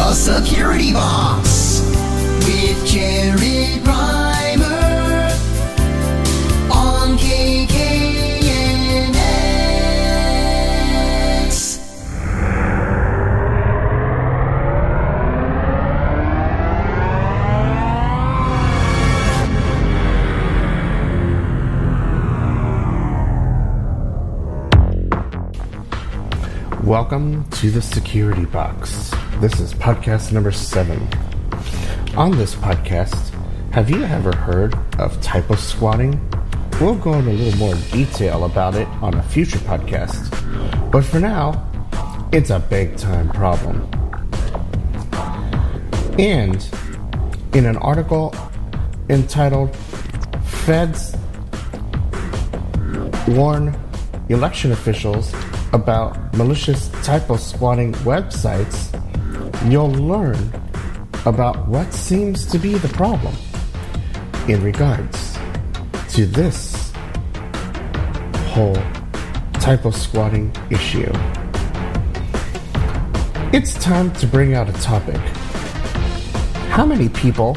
The Security Box with Jared Rimer on KKMX. Welcome to the Security Box. This is podcast number seven. On this podcast, have you ever heard of typo squatting? We'll go into a little more detail about it on a future podcast. But for now, it's a big time problem. And in an article entitled Feds warn election officials about malicious typo squatting websites, you'll learn about what seems to be the problem in regards to this whole typo squatting issue. It's time to bring out a topic. How many people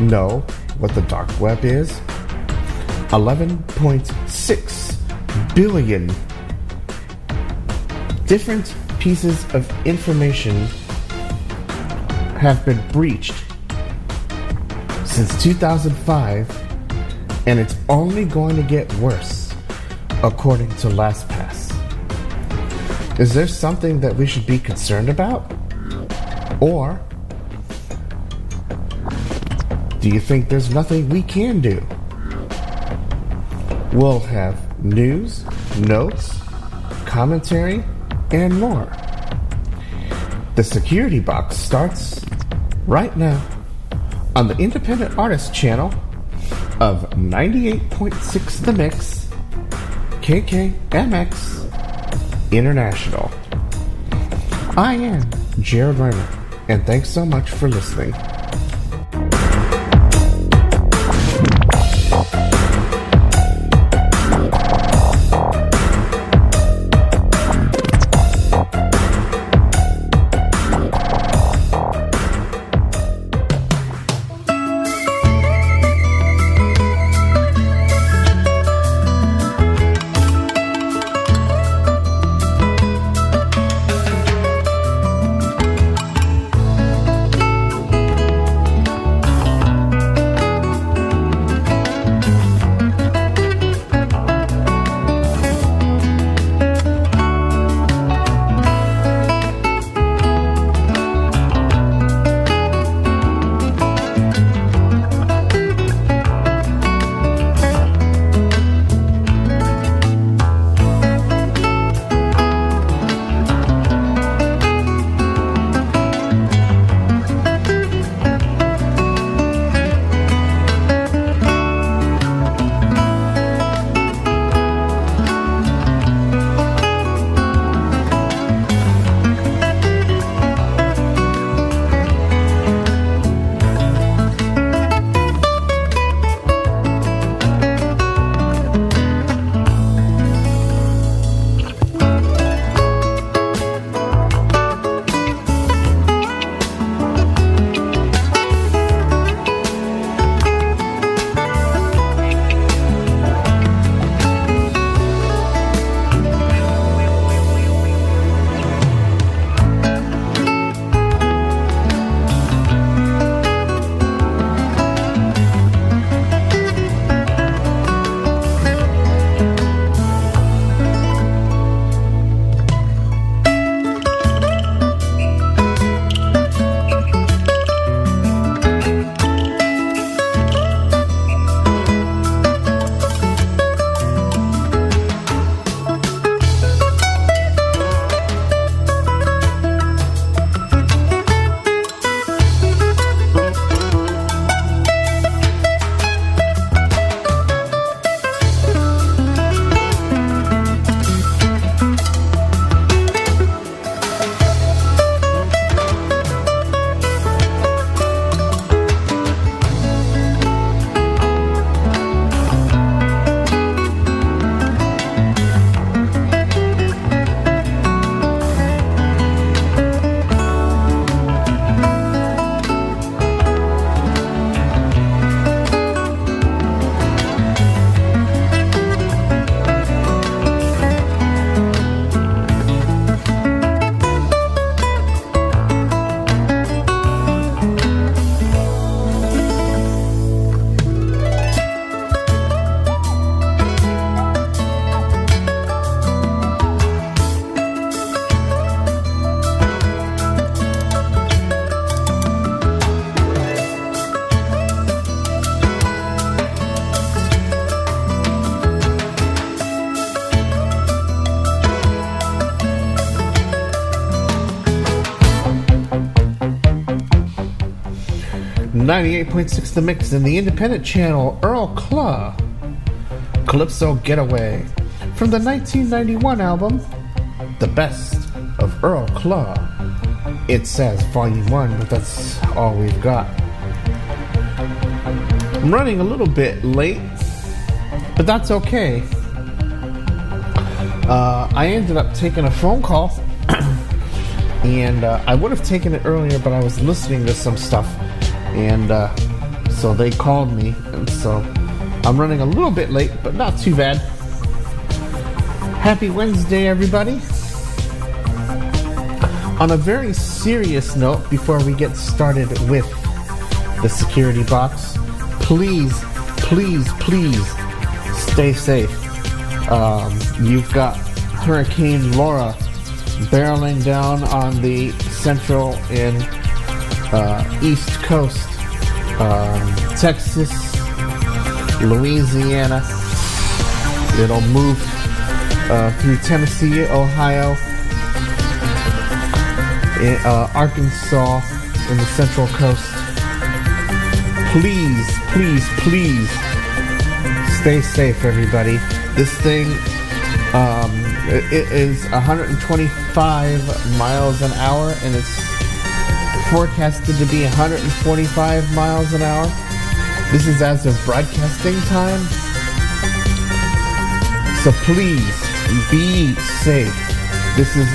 know what the dark web is? 11.6 billion different pieces of information have been breached since 2005, and it's only going to get worse, according to LastPass. Is there something that we should be concerned about? Or do you think there's nothing we can do? We'll have news, notes, commentary, and more. The Security Box starts right now on the Independent Artist channel of 98.6 The Mix, KKMX International. I am Jared Rimer, and thanks so much for listening. 98.6 The Mix in the independent channel Earl Klugh. Calypso Getaway from the 1991 album The Best of Earl Klugh. It says Volume 1, but that's all we've got. I'm running a little bit late, but that's okay. Uh, I ended up taking a phone call, and uh, I would have taken it earlier, but I was listening to some stuff, and uh, so they called me, and so I'm running a little bit late, but not too bad. Happy Wednesday, everybody. On a very serious note, before we get started with the security box, please, please, please stay safe. Um, you've got Hurricane Laura barreling down on the central and uh, east coast, um, Texas, Louisiana. It'll move uh, through Tennessee, Ohio, in, uh, Arkansas, and the central coast. Please, please, please stay safe, everybody. This thing um, it, it is 125 miles an hour, and it's forecasted to be 145 miles an hour. This is as of broadcasting time. So please be safe. This is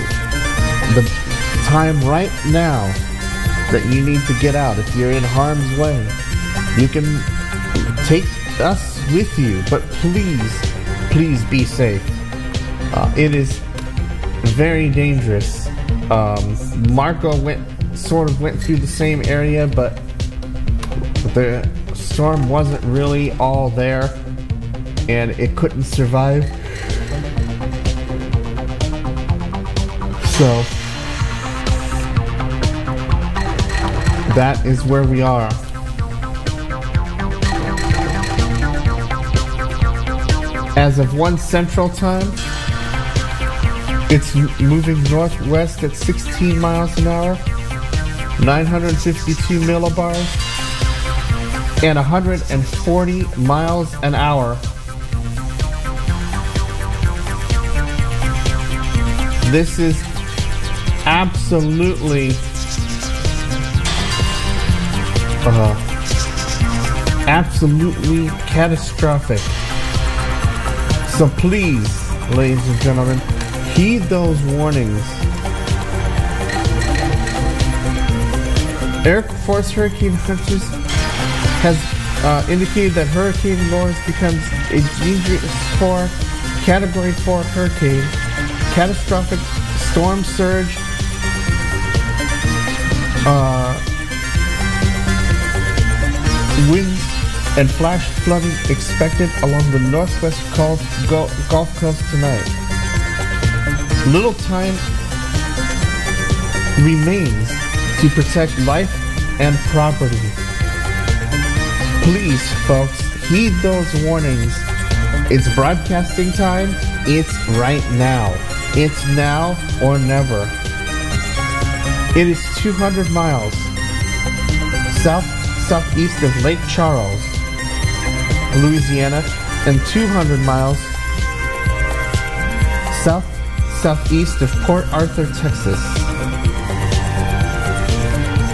the time right now that you need to get out. If you're in harm's way, you can take us with you, but please please be safe. Uh, it is very dangerous. Um, Marco went sort of went through the same area, but the storm wasn't really all there, and it couldn't survive. So that is where we are. As of 1 Central Time, it's moving northwest at 16 miles an hour, 952 millibars, and 140 miles an hour. This is absolutely uh, absolutely catastrophic. So please, ladies and gentlemen, heed those warnings. Air Force Hurricane Hunters has uh, indicated that Hurricane Lawrence becomes a dangerous 4 Category 4 hurricane, catastrophic storm surge, uh, winds and flash flooding expected along the northwest Gulf, Gulf Coast tonight. Little time remains to protect life and property. Please, folks, heed those warnings. It's broadcasting time. It's right now. It's now or never. It is 200 miles south southeast of Lake Charles Louisiana, and 200 miles south southeast of Port Arthur, Texas.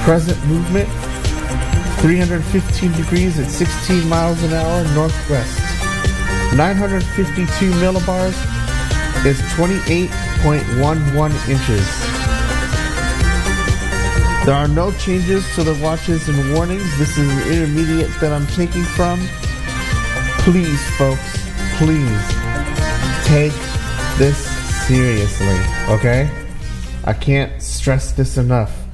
Present movement 315 degrees at 16 miles an hour northwest. 952 millibars is 28.11 inches. There are no changes to the watches and warnings. This is an intermediate that I'm taking from please, folks, please take this seriously, okay? I can't stress this enough.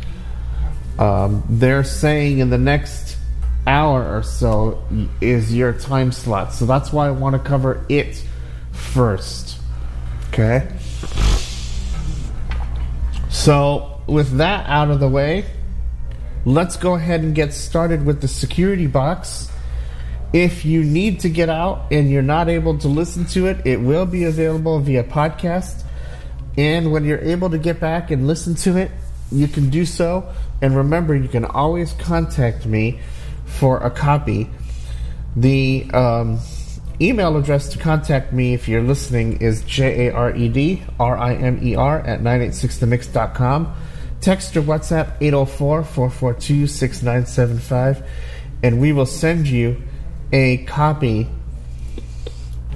Um, they're saying in the next hour or so is your time slot, so that's why I want to cover it first, okay? So, with that out of the way, let's go ahead and get started with the security box. If you need to get out and you're not able to listen to it, it will be available via podcast. And when you're able to get back and listen to it, you can do so. And remember, you can always contact me for a copy. The um, email address to contact me if you're listening is J A R E D R I M E R at 986themix.com. Text or WhatsApp 804 442 6975, and we will send you a copy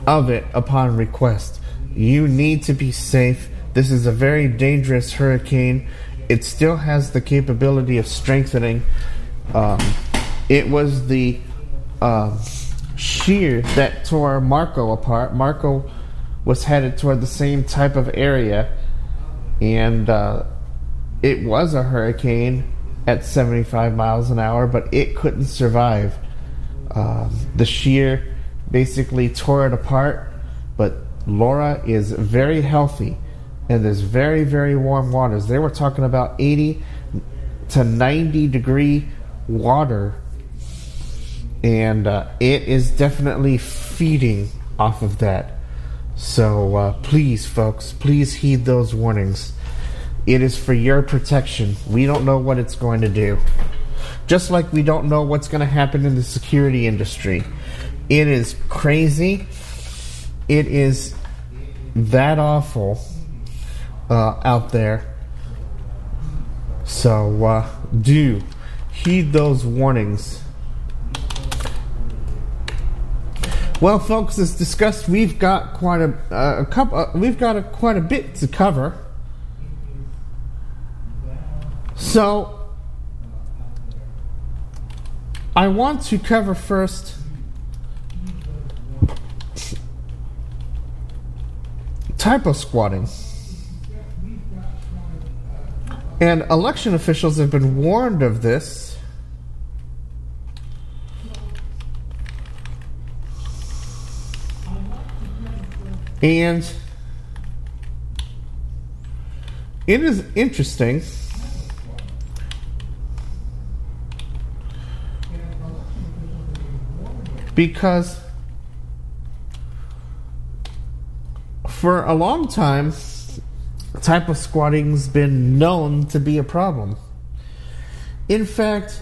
of it upon request. You need to be safe. This is a very dangerous hurricane. It still has the capability of strengthening. Um, it was the uh, shear that tore Marco apart. Marco was headed toward the same type of area, and uh, it was a hurricane at 75 miles an hour, but it couldn't survive. Um, the shear basically tore it apart, but Laura is very healthy and there's very, very warm waters. They were talking about 80 to 90 degree water, and uh, it is definitely feeding off of that. So uh, please, folks, please heed those warnings. It is for your protection. We don't know what it's going to do. Just like we don't know what's going to happen in the security industry. It is crazy. It is that awful uh, out there. So uh, do heed those warnings. Well, folks, as discussed, we've got quite a, uh, a couple. Uh, we've got a, quite a bit to cover. So, I want to cover first typo squatting. And election officials have been warned of this. And it is interesting because for a long time, typo squatting's been known to be a problem. In fact,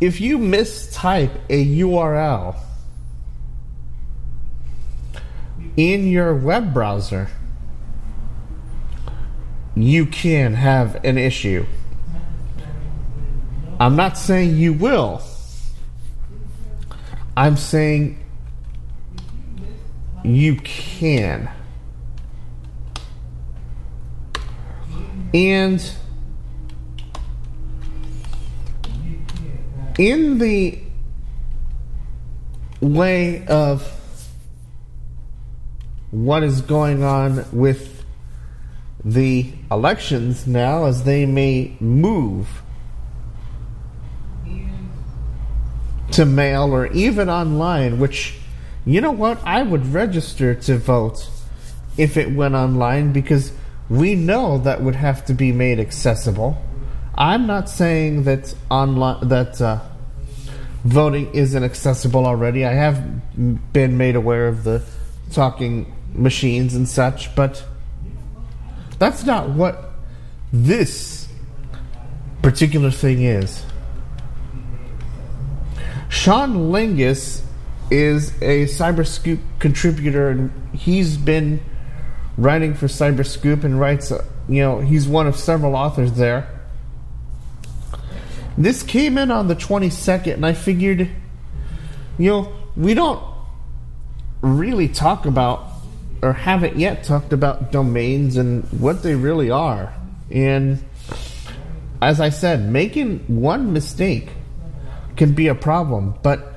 if you mistype a URL in your web browser, you can have an issue. I'm not saying you will. I'm saying you can. And in the way of what is going on with the elections now as they may move to mail or even online, which, you know what, I would register to vote if it went online because we know that would have to be made accessible. I'm not saying that online that uh, voting isn't accessible already. I have been made aware of the talking machines and such, but that's not what this particular thing is. Sean Lyngaas is a Cyberscoop contributor, and he's been writing for Cyberscoop and writes, uh, you know, he's one of several authors there. This came in on the 22nd, and I figured, you know, we don't really talk about or haven't yet talked about domains and what they really are. And as I said, making one mistake can be a problem, but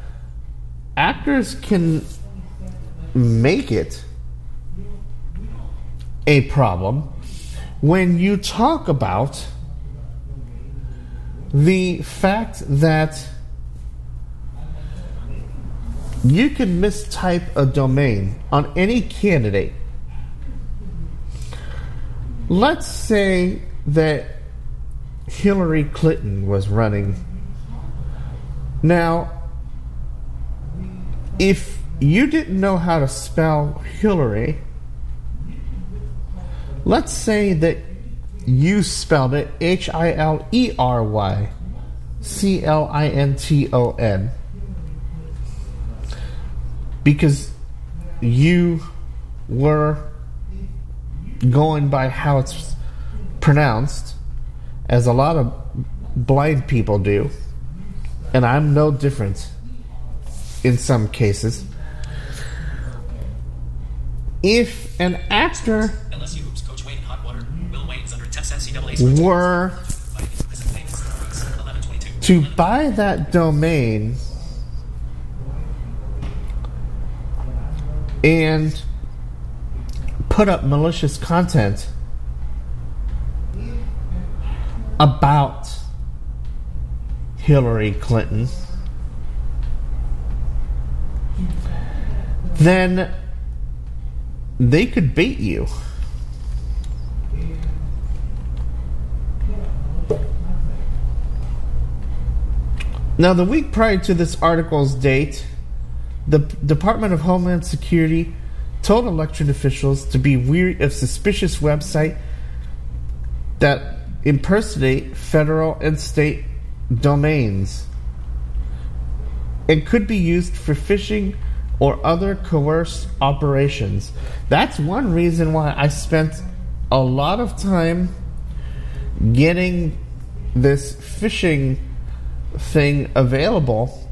actors can make it a problem when you talk about the fact that you can mistype a domain on any candidate. Let's say that Hillary Clinton was running. Now, if you didn't know how to spell Hillary, Let's say that you spelled it H I L E R Y. C L I N T O N because you were going by how it's pronounced, as a lot of blind people do, and I'm no different in some cases. If an actor were Visit famous Sports 1122. to buy that domain and put up malicious content about Hillary Clinton, then they could bait you. Now, the week prior to this article's date, the Department of Homeland Security told election officials to be wary of suspicious websites that impersonate federal and state domains and could be used for phishing or other coerced operations. That's one reason why I spent a lot of time getting this phishing thing available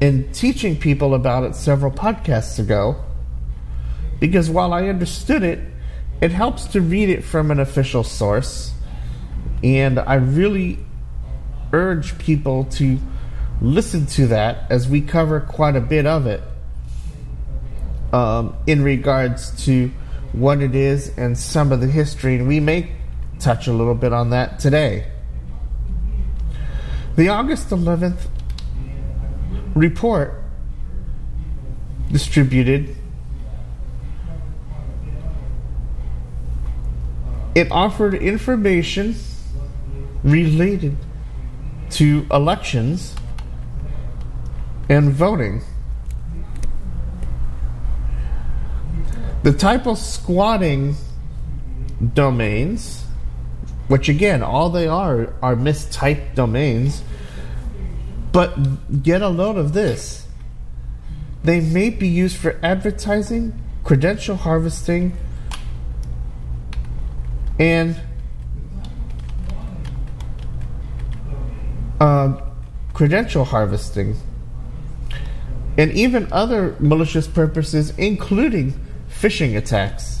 in teaching people about it several podcasts ago. Because while I understood it, it helps to read it from an official source. And I really urge people to listen to that as we cover quite a bit of it um, in regards to what it is and some of the history. And we may touch a little bit on that today. The August 11th report distributed it offered information related to elections and voting. The typo squatting domains, which again, all they are are mistyped domains, but get a load of this. They may be used for advertising, credential harvesting, and uh, credential harvesting, and even other malicious purposes, including phishing attacks.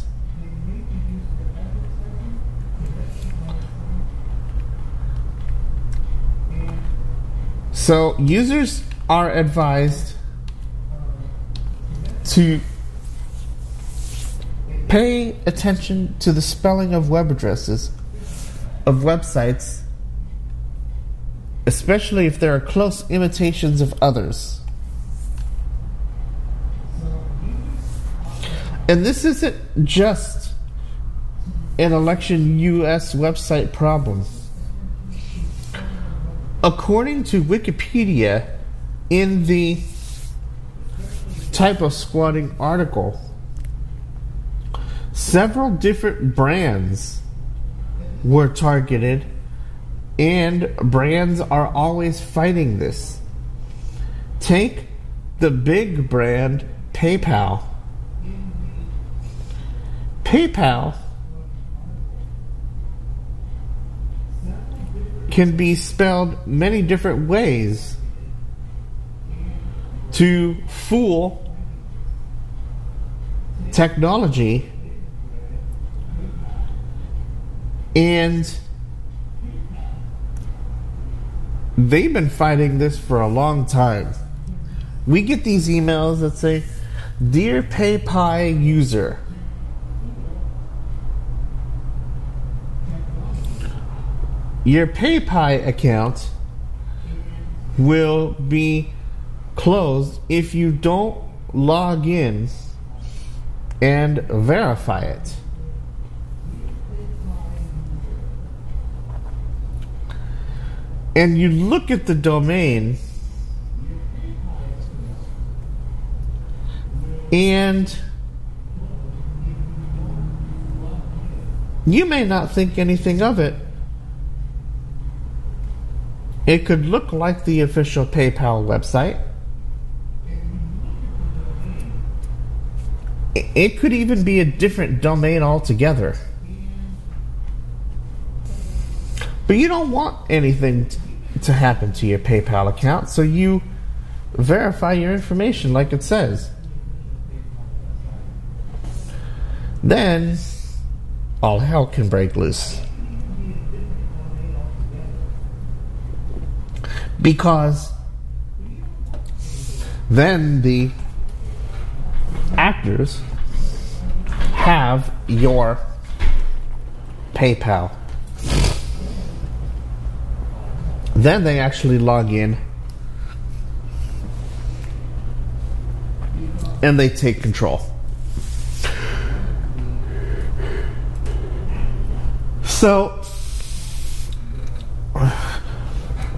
So, users are advised to pay attention to the spelling of web addresses of websites, especially if there are close imitations of others. And this isn't just an election US website problem. According to Wikipedia, in the typo squatting article, several different brands were targeted, and brands are always fighting this. Take the big brand PayPal. PayPal can be spelled many different ways to fool technology and they've been fighting this for a long time. We get these emails that say, Dear PayPal user, your PayPal account will be closed if you don't log in and verify it. And you look at the domain and you may not think anything of it It could look like the official PayPal website. It could even be a different domain altogether. But you don't want anything to happen to your PayPal account, so you verify your information like it says. Then all hell can break loose. Because then the actors have your PayPal. Then they actually log in and they take control. So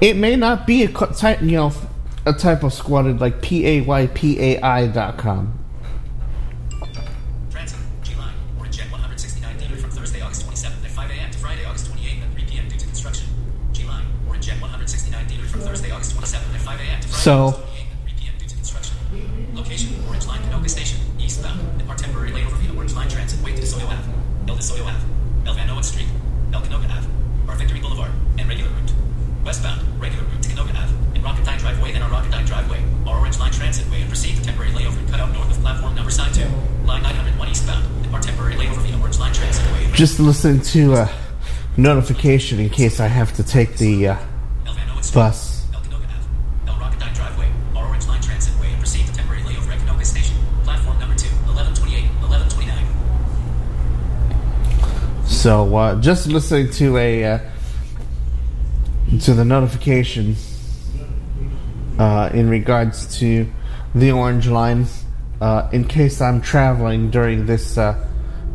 it may not be a type, you know, a type of squatted like p a y p a i dot com. Transit, G line, orange jet 169 dated from Thursday, August 27th at 5 a.m. to Friday, August 28th at 3 p.m. due to construction. G line, orange jet 169 dated from Thursday, August 27th at 5 a.m. to Friday, So- August 28th at 3 p.m. due to construction. Location, Orange Line, Canoga Station, eastbound. Depart temporary layover via Orange Line Transit, way to Soyo Ave. El Desoyo Ave. El Vanowen Street. El Canoga Ave. Or Victory Boulevard. And regular route. Westbound, regular route to Canoga Ave. And Rocketine Driveway, then on Rocketine Driveway. Or Orange Line Transit Way and proceed to temporary layover and cut out north of platform number sign 2. Line 901 eastbound. Depart temporary layover via Orange Line Transit Way. and Just listen to a notification in case I have to take the uh, bus. El Canoga Ave. El Rocketine Driveway. Or Orange Line Transit Way and proceed to temporary layover at Canoga Station. Platform number 2. 1128. 1129. So uh, just listening to a uh, to the notification uh, in regards to the orange line, uh, in case I'm traveling during this uh,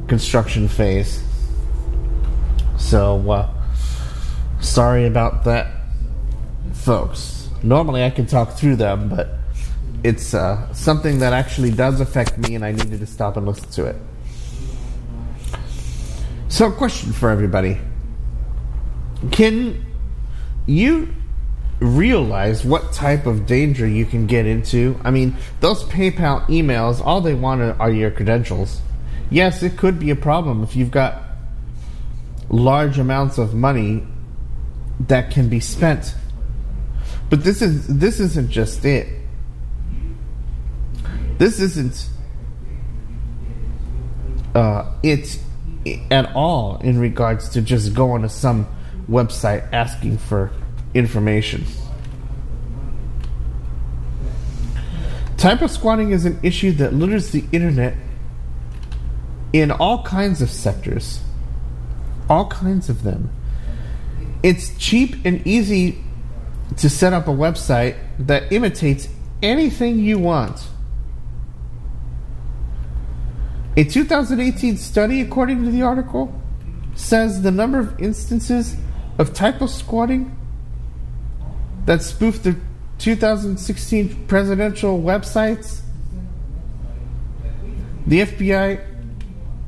construction phase. So uh, sorry about that, folks. Normally I can talk through them, but it's uh, something that actually does affect me, and I needed to stop and listen to it. So, question for everybody: Can you realize what type of danger you can get into? I mean, those PayPal emails, all they want are your credentials. Yes, it could be a problem if you've got large amounts of money that can be spent. But this is this isn't just it. This isn't uh, it at all in regards to just going to some website asking for information. Typo squatting is an issue that litters the internet in all kinds of sectors, all kinds of them. It's cheap and easy to set up a website that imitates anything you want. A 2018 study, according to the article, says the number of instances of typo squatting that spoofed the 2016 presidential websites. The FBI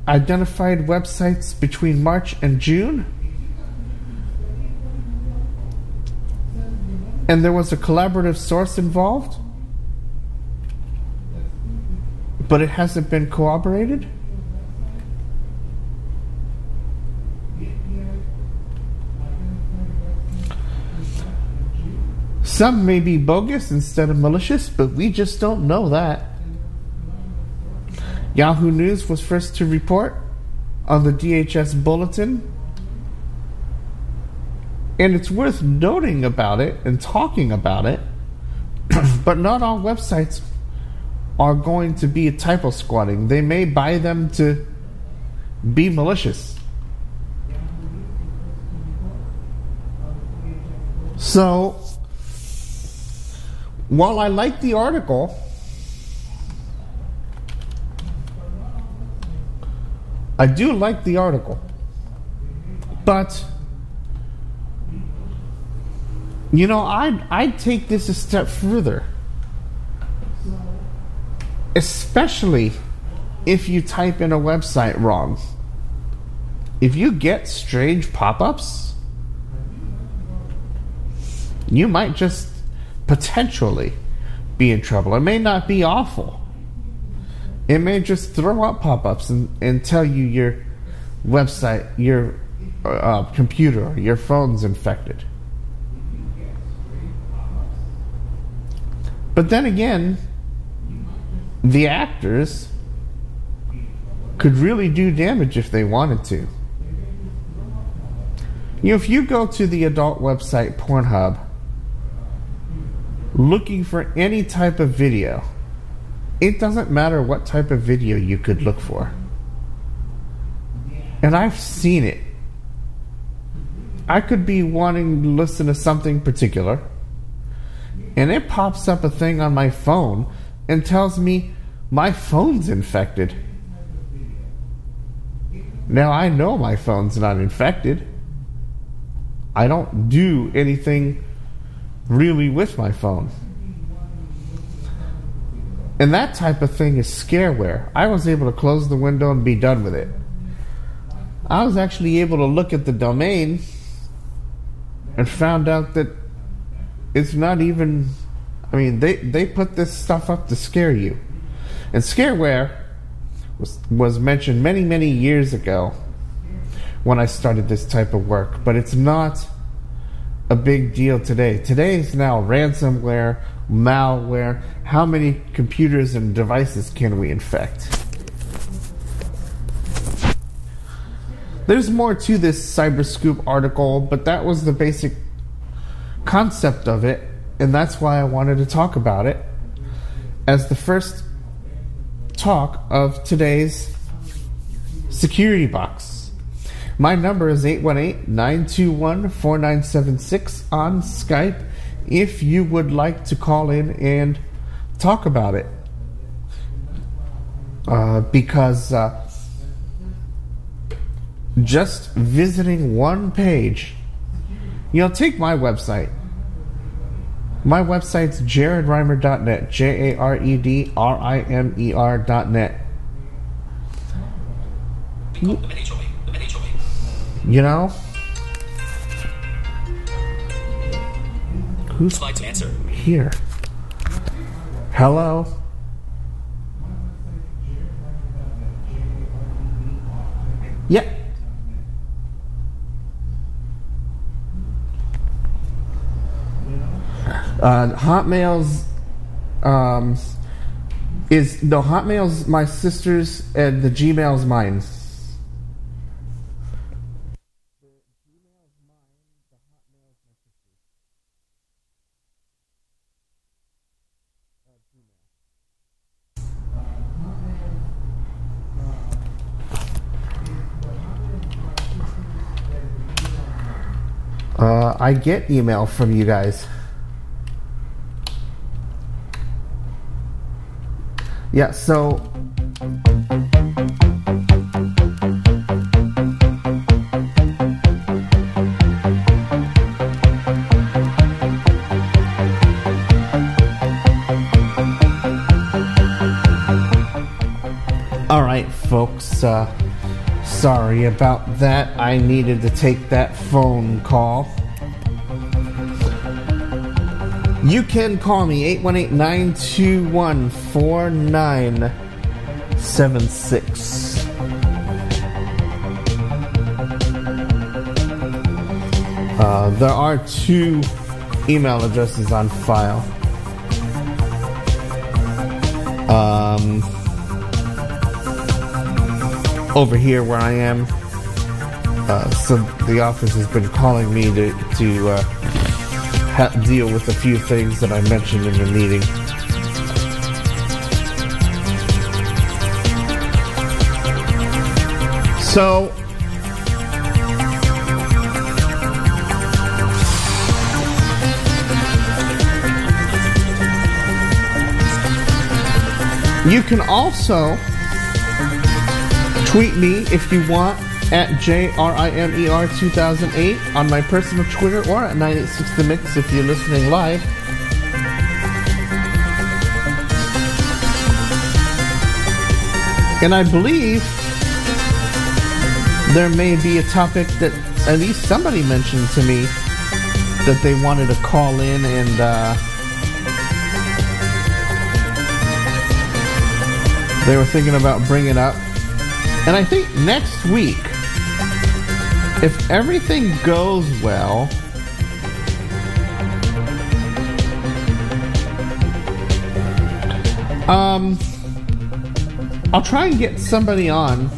identified websites between March and June. And there was a collaborative source involved. But it hasn't been corroborated? Some may be bogus instead of malicious, but we just don't know that. Yahoo News was first to report on the DHS bulletin. And it's worth noting about it and talking about it. but not all websites are going to be typo squatting. They may buy them to be malicious. So, while I like the article, I do like the article, but you know, I'd I'd take this a step further, especially if you type in a website wrong. If you get strange pop-ups, you might just potentially be in trouble. It may not be awful. It may just throw up pop ups and, and tell you your website, your uh, computer, or your phone's infected. But then again, the actors could really do damage if they wanted to. You know, if you go to the adult website Pornhub looking for any type of video, it doesn't matter what type of video you could look for. And I've seen it. I could be wanting to listen to something particular, and it pops up a thing on my phone and tells me my phone's infected. Now I know my phone's not infected. I don't do anything really with my phone. And that type of thing is scareware. I was able to close the window and be done with it. I was actually able to look at the domain and found out that it's not even I mean they, they put this stuff up to scare you. And scareware was was mentioned many, many years ago when I started this type of work, but it's not a big deal today. Today is now ransomware, malware. How many computers and devices can we infect? There's more to this Cyberscoop article, but that was the basic concept of it, and that's why I wanted to talk about it as the first talk of today's security box. My number is 818 921 4976 on Skype if you would like to call in and talk about it. Uh, because uh, just visiting one page, you know, take my website. My website's jaredrimer.net, J A R E D R I M E R.net. We call them an HOA. The an HOA. You know? Who's like to answer. here? Hello? Yeah. Uh, Hotmail's um, is no Hotmail's my sister's and the Gmail's mine. Uh, I get email from you guys. Yeah, so All right, folks. Uh, sorry about that. I needed to take that phone call. You can call me 818 921 4976. Uh, there are two email addresses on file. Um, over here where I am. Uh, so the office has been calling me to to uh, ha- deal with a few things that I mentioned in the meeting. So. You can also Tweet me if you want at JRIMER 2008 on my personal Twitter or at 986 The Mix if you're listening live. And I believe there may be a topic that at least somebody mentioned to me that they wanted to call in and uh, they were thinking about bringing up. And I think next week, if everything goes well, um, I'll try and get somebody on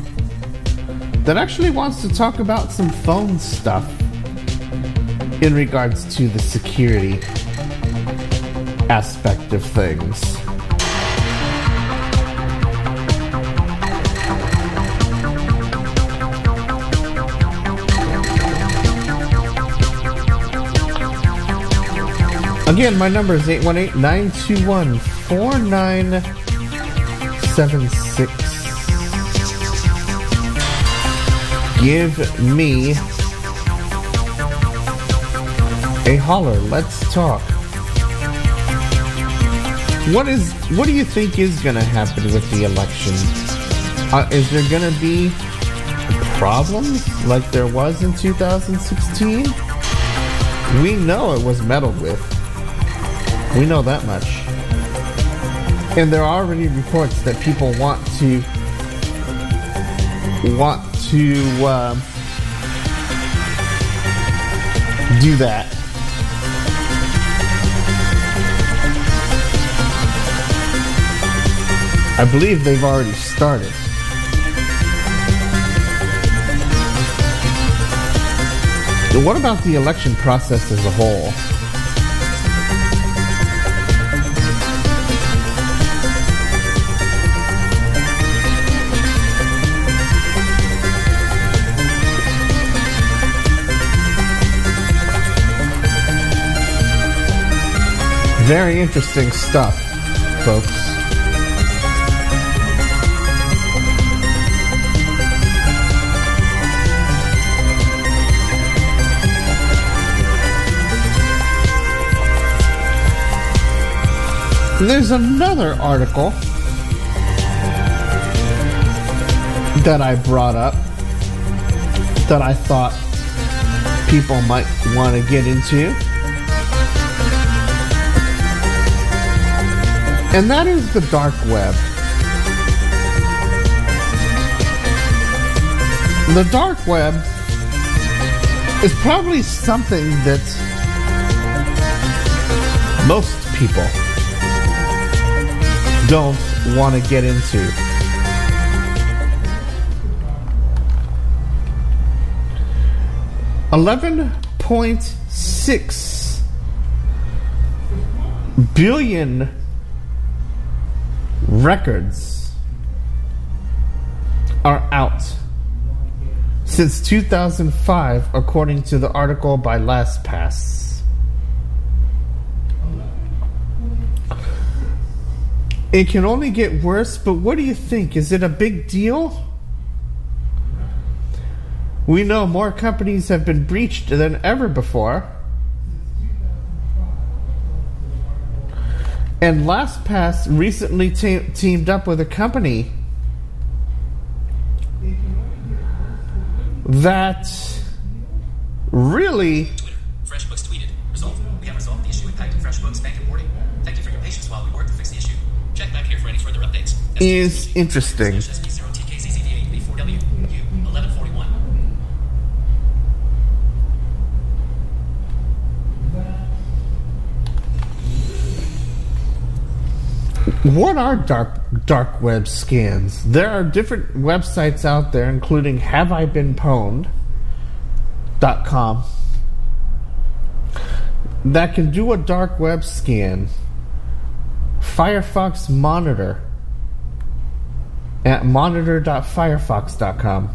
that actually wants to talk about some phone stuff in regards to the security aspect of things. Again, my number is 818 921 4976. Give me a holler. Let's talk. What is what do you think is going to happen with the election? Uh, is there going to be problems like there was in 2016? We know it was meddled with. We know that much. And there are already reports that people want to want to um, do that. I believe they've already started. What about the election process as a whole? Very interesting stuff, folks. There's another article that I brought up that I thought people might want to get into. And that is the dark web. The dark web is probably something that most people don't want to get into. Eleven point six billion records are out since 2005, according to the article by LastPass. It can only get worse, but what do you think? Is it a big deal? We know more companies have been breached than ever before. And LastPass recently te- teamed up with a company that really FreshBooks tweeted. Result. We have resolved the issue impacting FreshBooks bank reporting. Thank you for your patience while we work to fix the issue. Check back here for any further updates. is interesting. What are dark dark web scans? There are different websites out there, including Have I Been Pwned.com that can do a dark web scan. Firefox Monitor at monitor.firefox.com.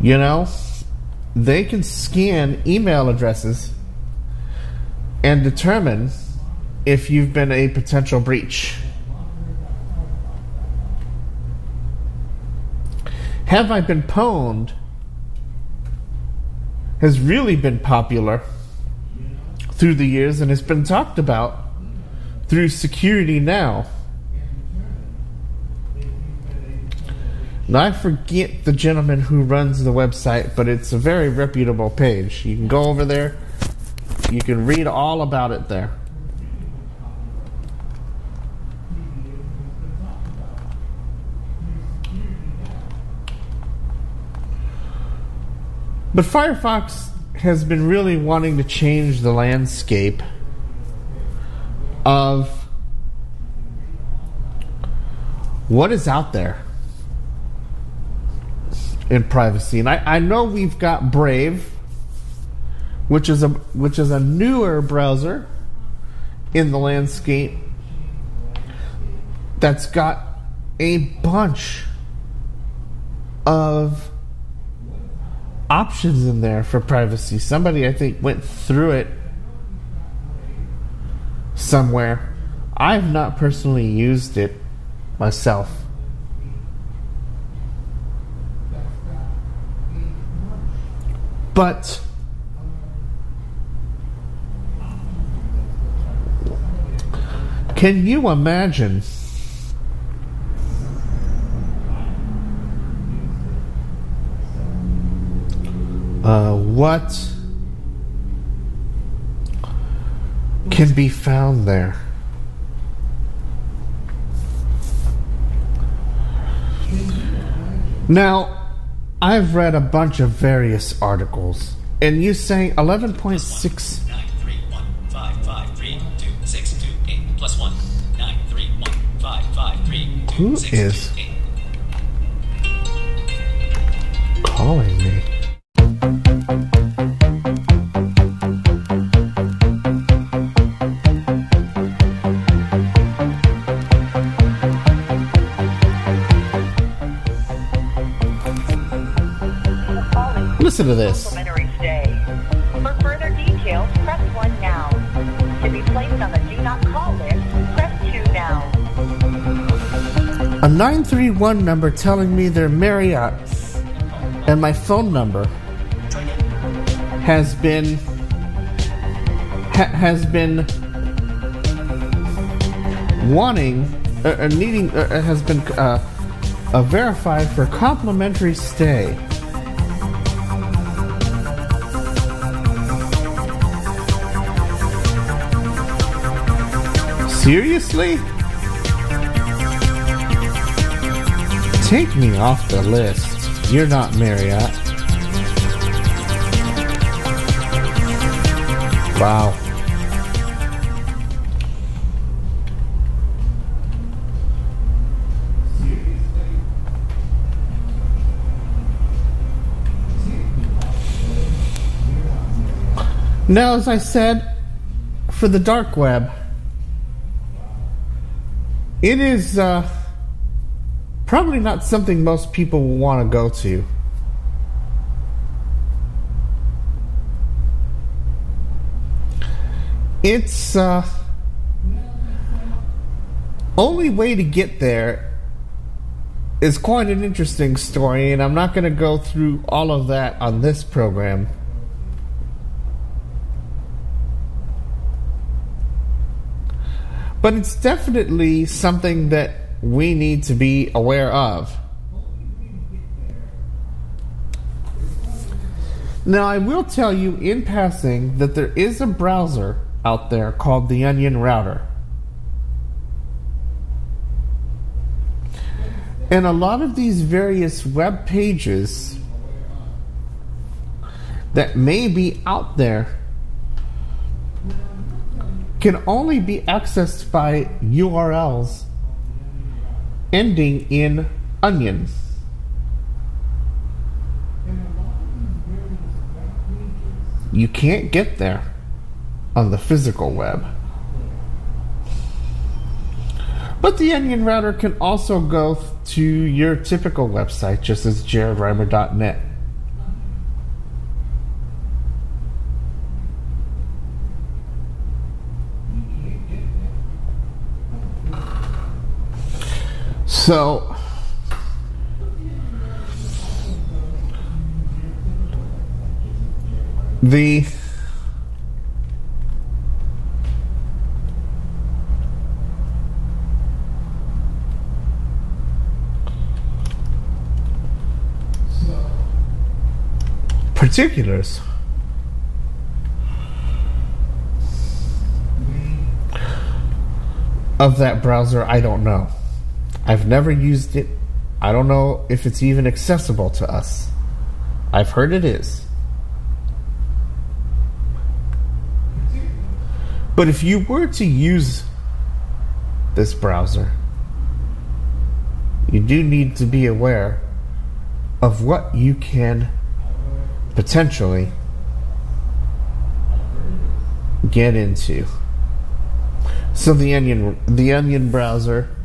You know, they can scan email addresses and determine if you've been a potential breach. Have I Been Pwned has really been popular through the years and has been talked about through Security Now. Now, I forget the gentleman who runs the website, but it's a very reputable page. You can go over there, you can read all about it there. But Firefox has been really wanting to change the landscape of what is out there in privacy. And I, I know we've got Brave, which is a which is a newer browser in the landscape that's got a bunch of options in there for privacy. Somebody I think went through it somewhere. I've not personally used it myself. But can you imagine uh, what can be found there? Now, I've read a bunch of various articles, and you say 11.6. Nine three Listen to this. For further details, press 1 now. To be placed on the do not call list, press 2 now. A 931 number telling me they're Marriott and my phone number has been ha- has been wanting uh, uh, needing uh, has been uh, uh, verified for complimentary stay. Seriously? Take me off the list. You're not Marriott. Wow. Now, as I said, for the dark web, it is uh, probably not something most people will want to go to. It's uh, only way to get there is quite an interesting story, and I'm not going to go through all of that on this program. But it's definitely something that we need to be aware of. Now, I will tell you in passing that there is a browser out there called the Onion Router. And a lot of these various web pages that may be out there can only be accessed by URLs ending in onion. You can't get there on the physical web. But the Onion Router can also go to your typical website, just as jaredrimer.net. So, the particulars of that browser, I don't know. I've never used it. I don't know if it's even accessible to us. I've heard it is. But if you were to use this browser, you do need to be aware of what you can potentially get into. So the onion the onion browser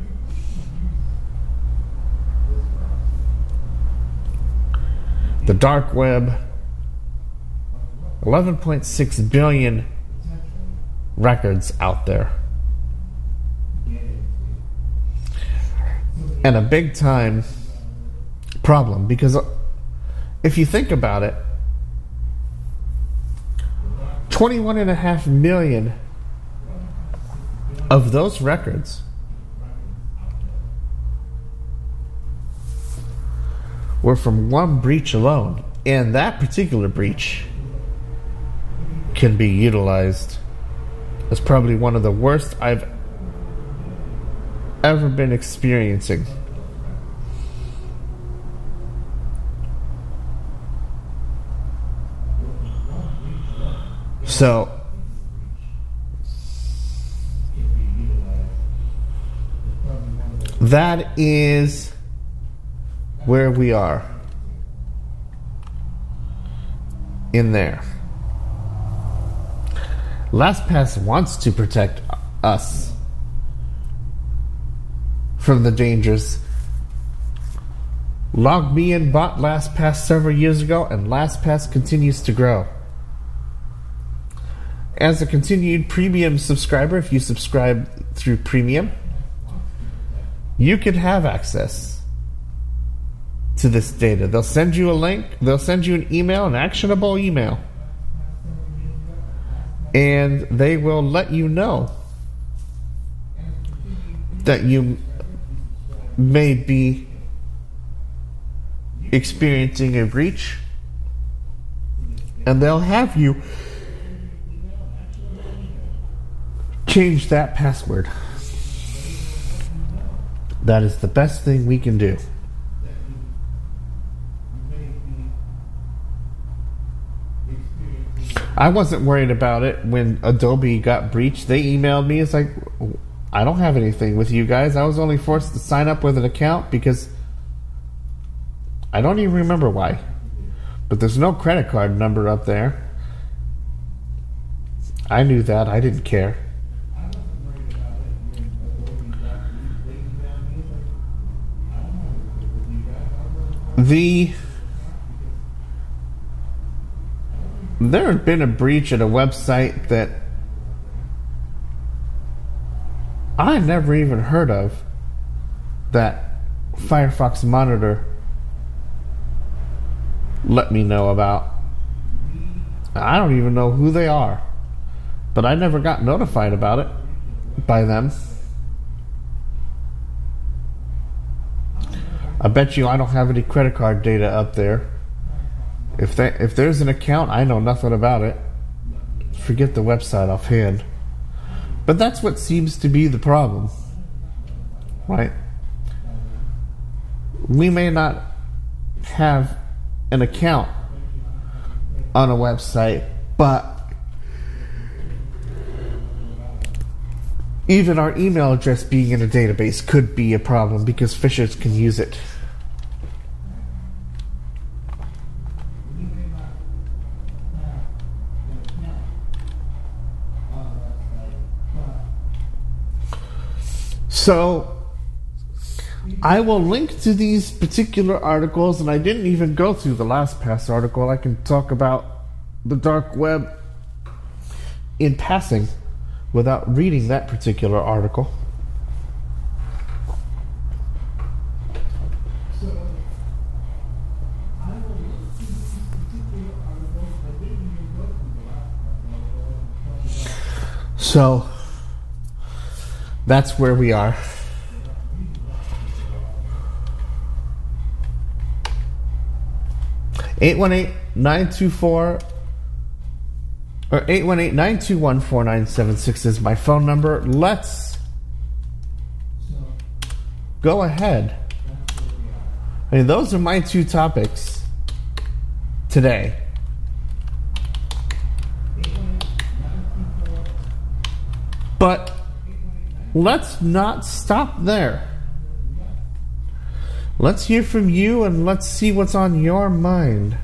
the dark web 11.6 billion records out there. And a big time problem because uh, if you think about it 21 and a half million of those records were from one breach alone and that particular breach can be utilized as probably one of the worst I've ever been experiencing. So that is where we are in there. LastPass wants to protect us from the dangers. LogMeIn bought LastPass several years ago, and LastPass continues to grow. As a continued premium subscriber, if you subscribe through premium, you can have access to this data. They'll send you a link, they'll send you an email, an actionable email, and they will let you know that you may be experiencing a breach, and they'll have you change that password. That is the best thing we can do. I wasn't worried about it when Adobe got breached. They emailed me. It's like, I don't have anything with you guys. I was only forced to sign up with an account because I don't even remember why. But there's no credit card number up there. I knew that. I didn't care. The there had been a breach at a website that I never even heard of that Firefox Monitor let me know about. I don't even know who they are, but I never got notified about it by them. I bet you I don't have any credit card data up there. If that if there's an account, I know nothing about it. Forget the website offhand. But that's what seems to be the problem. Right? We may not have an account on a website, but even our email address being in a database could be a problem because phishers can use it. So I will link to these particular articles, and I didn't even go through the last LastPass article. I can talk about the dark web in passing without reading that particular article. So that's where we are. Eight one eight 924 or 818-921-4976 is my phone number. Let's go ahead. I mean, those are my two topics today. But let's not stop there. Let's hear from you and let's see what's on your mind.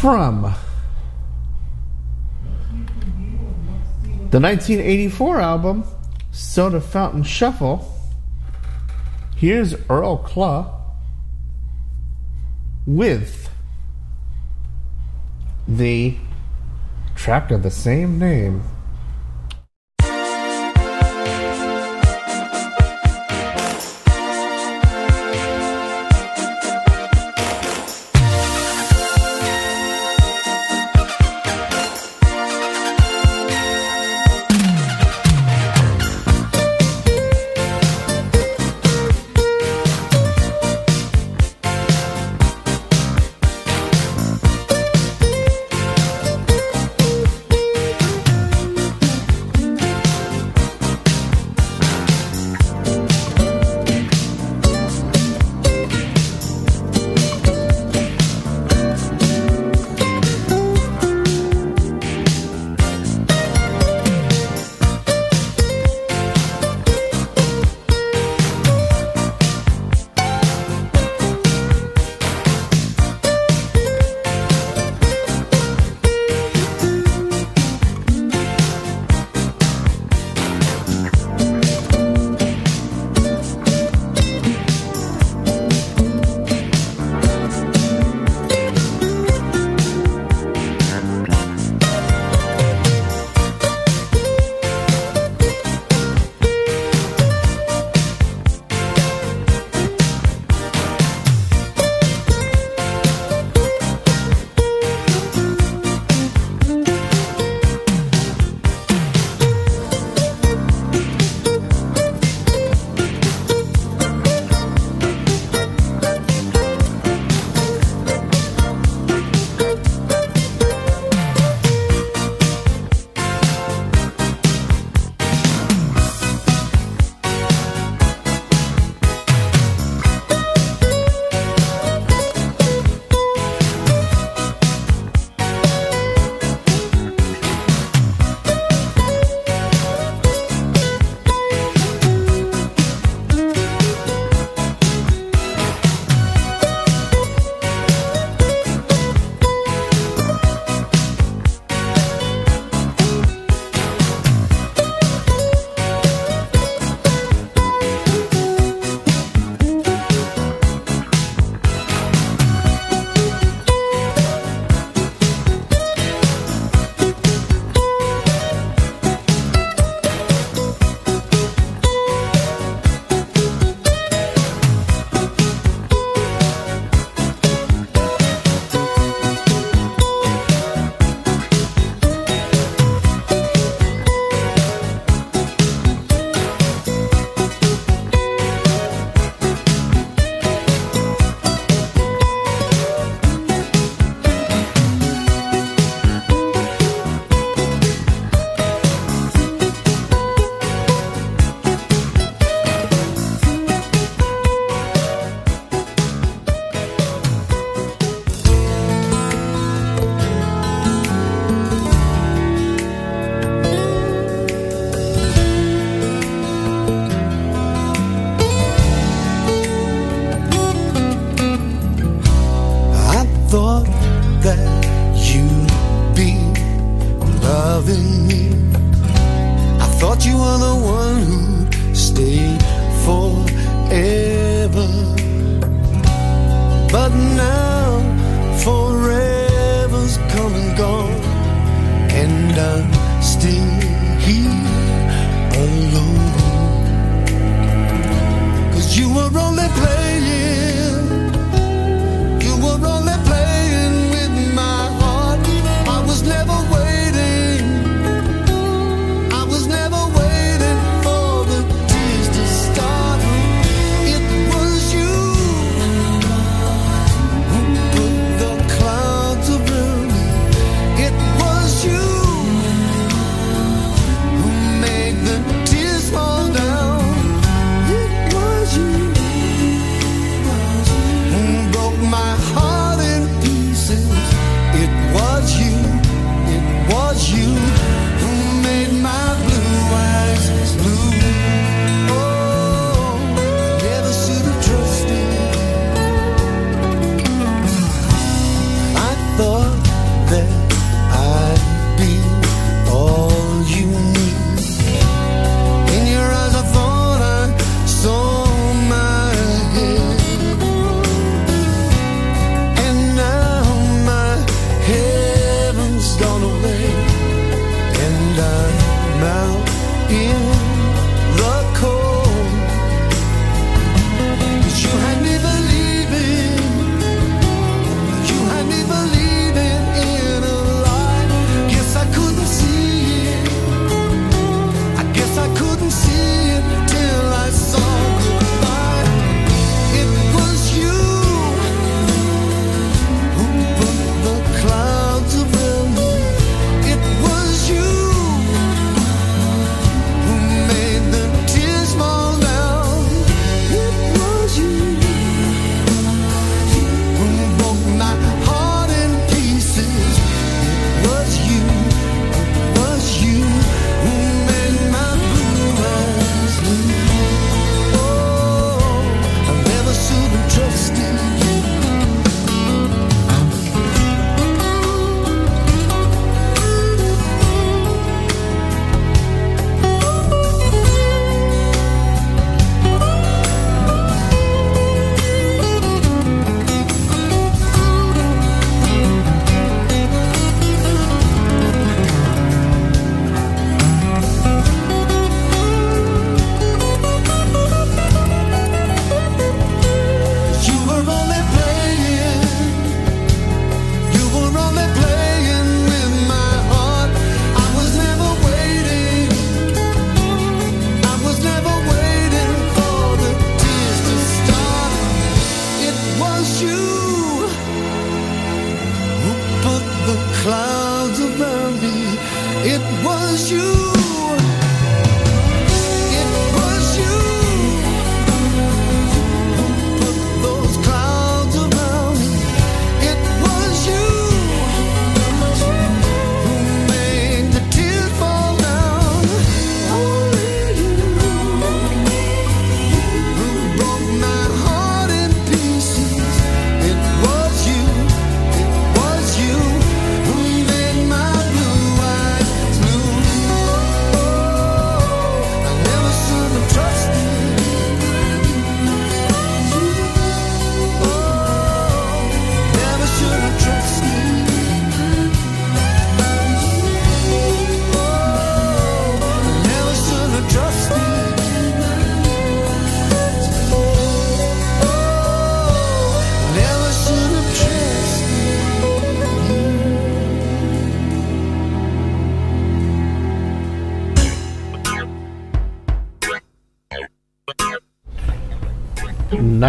From the 1984 album Soda Fountain Shuffle, here's Earl Klugh with the track of the same name.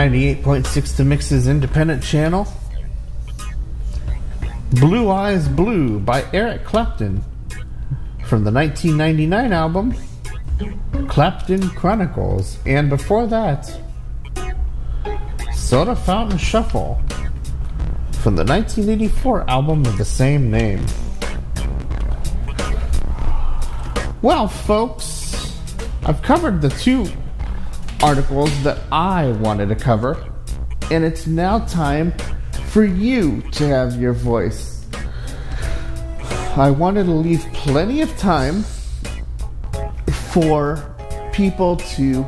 98.6 to Mix's independent channel. Blue Eyes Blue by Eric Clapton from the 1999 album Clapton Chronicles. And before that, Soda Fountain Shuffle from the 1984 album of the same name. Well, folks, I've covered the two articles that I wanted to cover, and it's now time for you to have your voice. I wanted to leave plenty of time for people to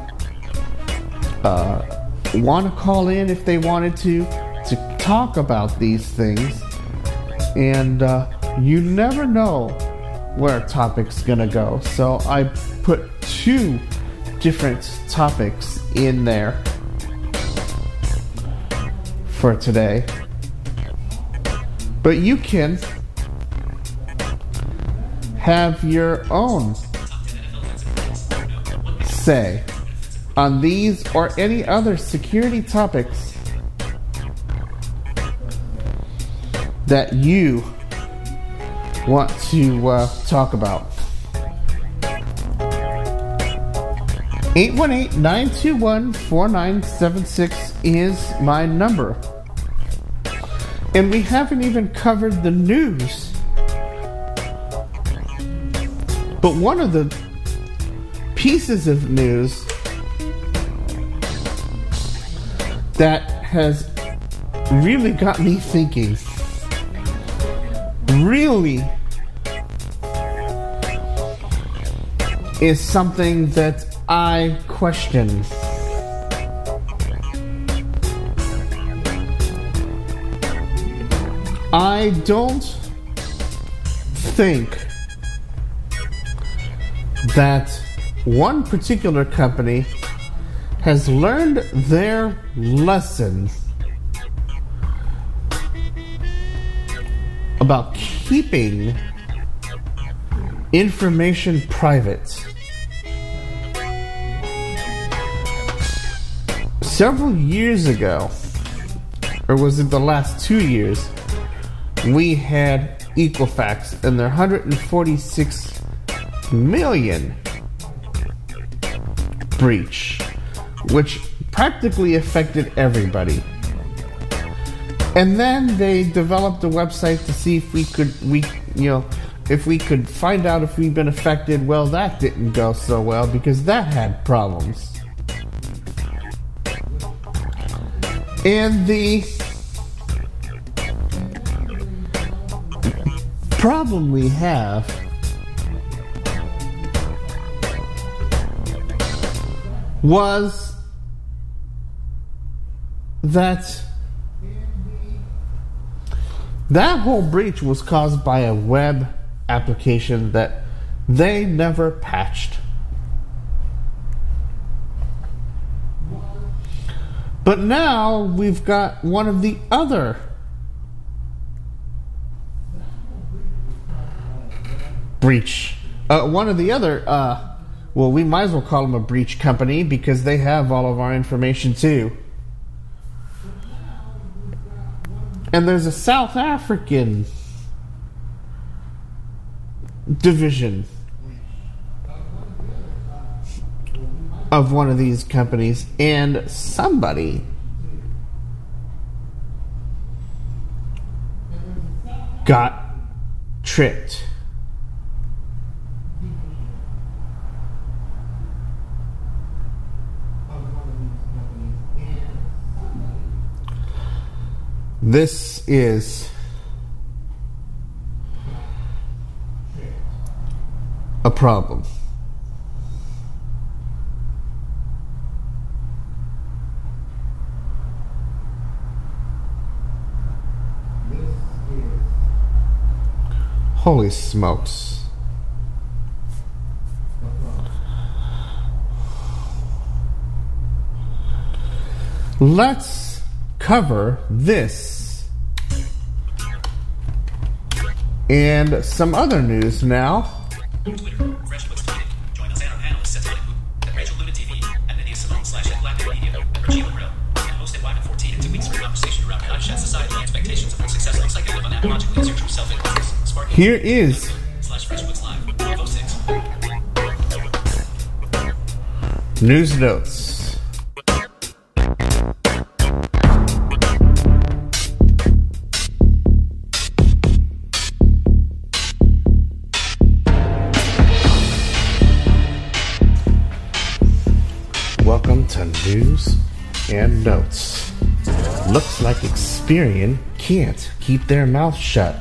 uh, want to call in if they wanted to to talk about these things, and uh, you never know where a topic's gonna go. So I put two different topics in there for today. But you can have your own say on these or any other security topics that you want to uh, talk about. 818-921-4976 is my number. And we haven't even covered the news. But one of the pieces of news that has really got me thinking really is something that I question. I don't think that one particular company has learned their lesson about keeping information private. Several years ago, or was it the last two years, we had Equifax and their 146 million breach, which practically affected everybody. And then they developed a website to see if we could we you know if we could find out if we've been affected. Well, that didn't go so well because that had problems. And the problem we have was that that whole breach was caused by a web application that they never patched. But now we've got one of the other breach. Uh, one of the other, uh, well, we might as well call them a breach company because they have all of our information too. And there's a South African division of one of these companies, and somebody got tricked. This is a problem. Holy smokes. Let's cover this and some other news now. Twitter, FreshBooks tweeted. Join us and our panelists at Twitter, at Rachel Luna TV, at Lydia Simone slash at Black Bear Media, at Regina Brill, and host at Wyman 14 in two weeks for a conversation around Kadishat society expectations of what success looks like Here is slash FreshBooks Live, 1206. news notes. Welcome to News and Notes. Looks like Experian can't keep their mouth shut.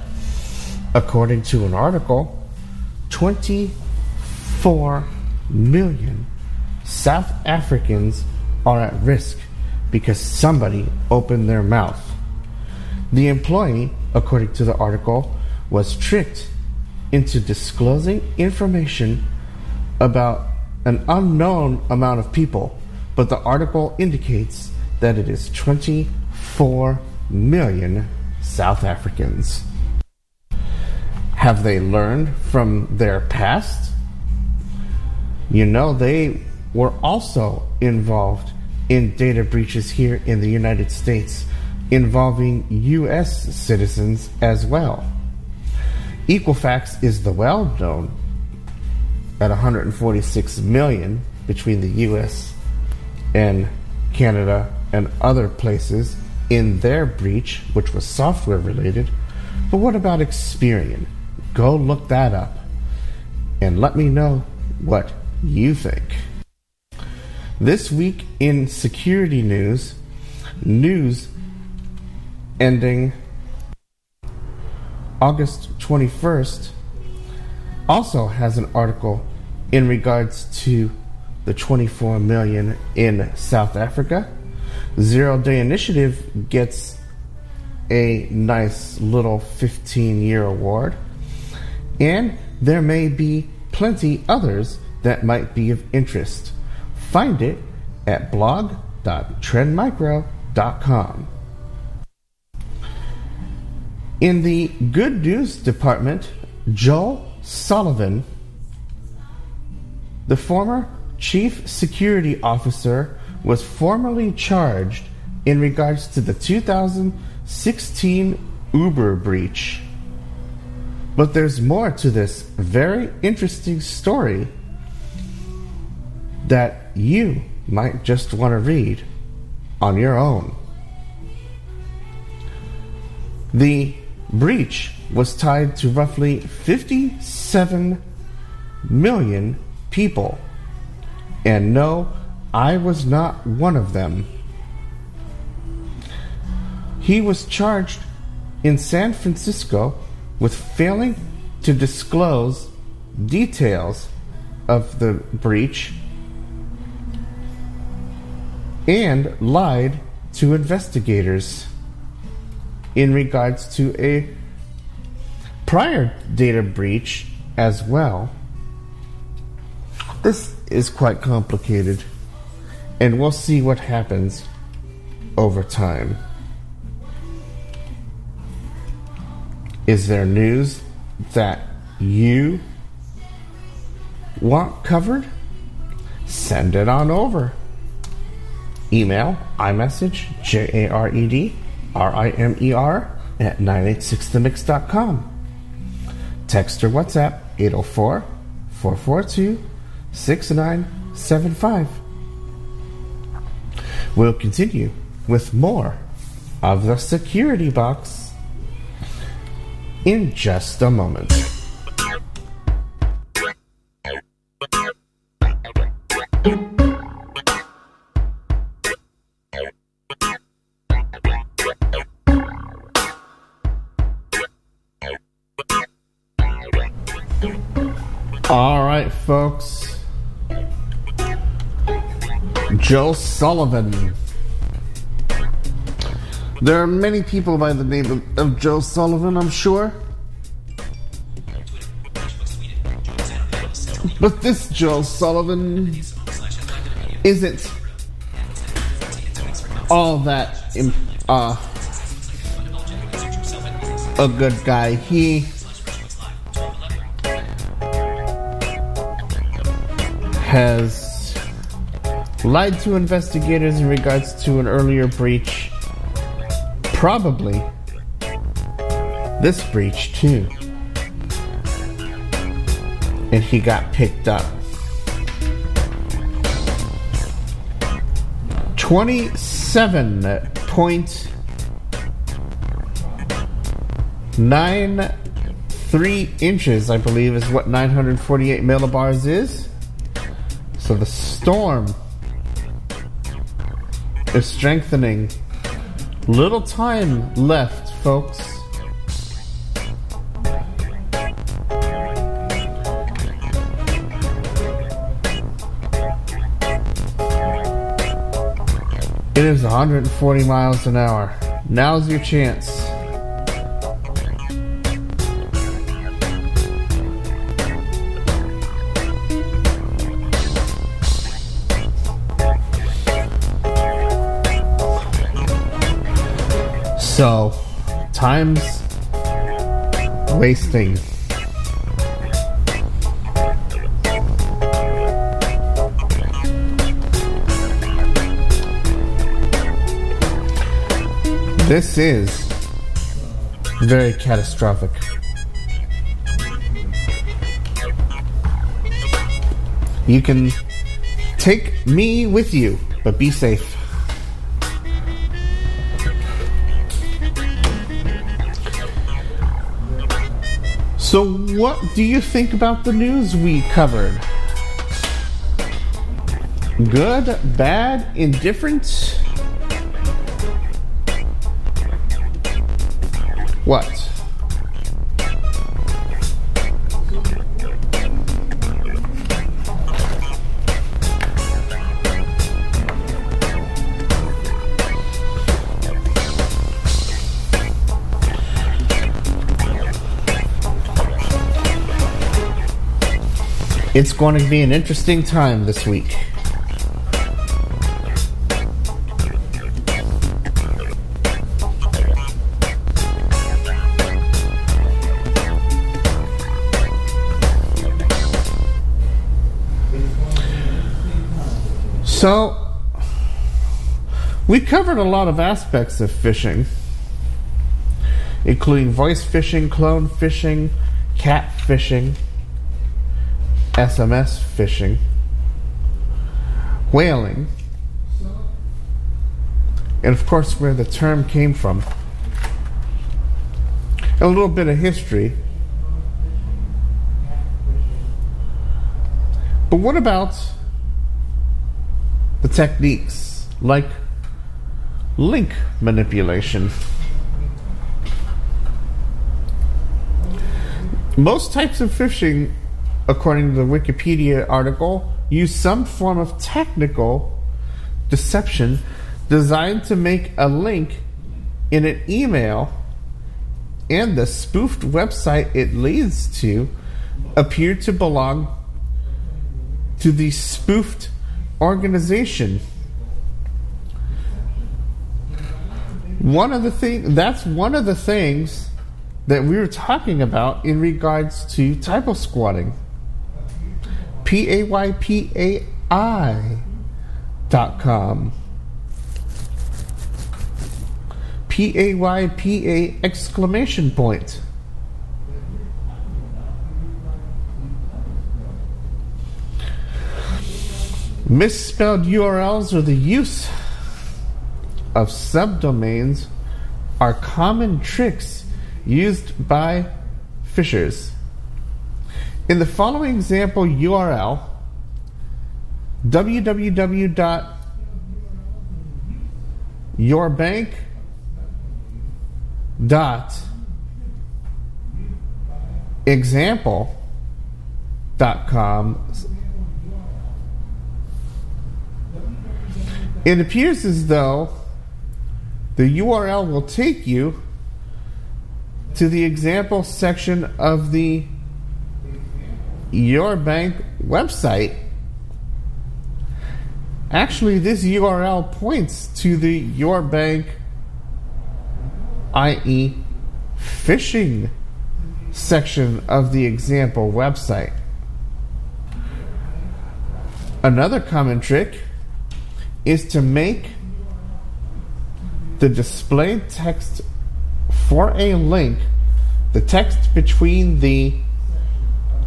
According to an article, 24 million South Africans are at risk because somebody opened their mouth. The employee, according to the article, was tricked into disclosing information about an unknown amount of people, but the article indicates that it is 24 million South Africans. Have they learned from their past? You know, they were also involved in data breaches here in the United States involving U.S. citizens as well. Equifax is the well known at 146 million between the US and Canada and other places in their breach, which was software related. But what about Experian? Go look that up and let me know what you think. This week in security news, news ending August 21st also has an article in regards to the 24 million in South Africa. Zero Day Initiative gets a nice little 15 year award. And there may be plenty others that might be of interest. Find it at blog.trendmicro.com. In the good news department, Joe Sullivan, the former chief security officer, was formally charged in regards to the 2016 Uber breach. But there's more to this very interesting story that you might just want to read on your own. The breach was tied to roughly 57 million people. And no, I was not one of them. He was charged in San Francisco with failing to disclose details of the breach and lied to investigators in regards to a prior data breach as well. This is quite complicated, and we'll see what happens over time. Is there news that you want covered? Send it on over. Email iMessage, J A R E D R I M E R, at 986themix.com. Text or WhatsApp 804 442 6975. We'll continue with more of the security box in just a moment. All right, folks. Joe Sullivan. There are many people by the name of, of Joe Sullivan, I'm sure. But this Joe Sullivan isn't all that uh, a good guy. He has lied to investigators in regards to an earlier breach. Probably this breach, too. And he got picked up. 27.93 inches, I believe, is what 948 millibars is. So the storm is strengthening. Little time left, folks. It is 140 miles an hour. Now's your chance. So, time's wasting. This is very catastrophic. You can take me with you, but be safe. So, what do you think about the news we covered? Good, bad, indifferent? It's going to be an interesting time this week. So, we covered a lot of aspects of phishing, including voice phishing, clone phishing, cat phishing, SMS phishing, whaling, and of course, where the term came from, a little bit of history. But what about the techniques like link manipulation? Most types of phishing, according to the Wikipedia article, use some form of technical deception designed to make a link in an email and the spoofed website it leads to appear to belong to the spoofed organization. One of the thing that's one of the things that we were talking about in regards to typo squatting. P A Y P A I dot com. P A Y P A exclamation point. Misspelled URLs or the use of subdomains are common tricks used by phishers. In the following example URL, www.yourbank dot example com. It appears as though the URL will take you to the example section of the Your Bank website. Actually, this URL points to the Your Bank, i.e., phishing section of the example website. Another common trick is to make the display text for a link, the text between the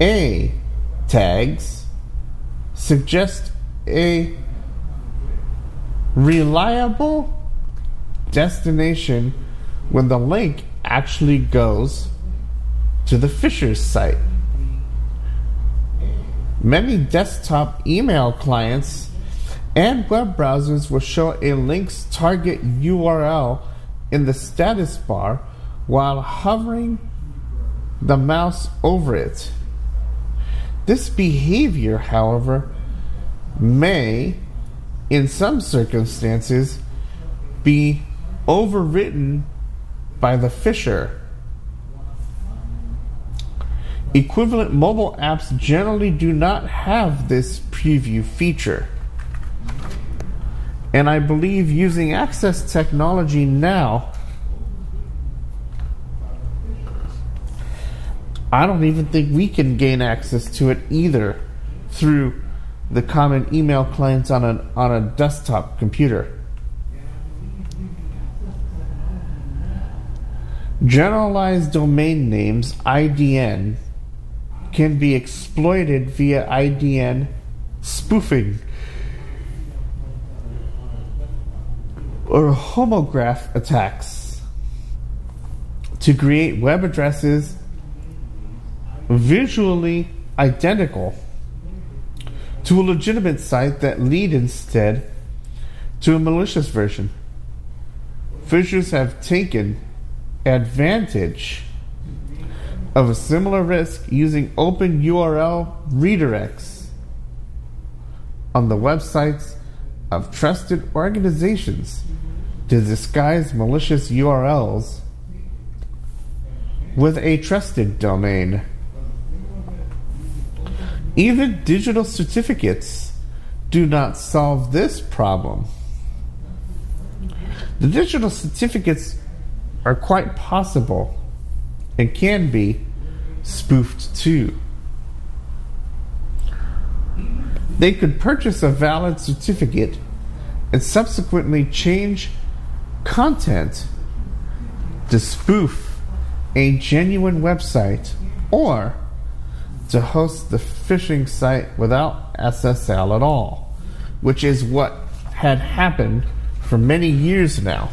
A tags suggest a reliable destination when the link actually goes to the phisher's site. Many desktop email clients and web browsers will show a link's target URL in the status bar while hovering the mouse over it. This behavior, however, may, in some circumstances, be overwritten by the phisher. Equivalent mobile apps generally do not have this preview feature. And I believe using access technology now, I don't even think we can gain access to it either through the common email clients on a, on a desktop computer. Generalized domain names, IDN, can be exploited via IDN spoofing or homograph attacks to create web addresses visually identical to a legitimate site that lead instead to a malicious version. Phishers have taken advantage of a similar risk using open URL redirects on the websites of trusted organizations to disguise malicious URLs with a trusted domain. Even digital certificates do not solve this problem. The digital certificates are quite possible and can be spoofed too. They could purchase a valid certificate and subsequently change content to spoof a genuine website or to host the phishing site without SSL at all, which is what had happened for many years now.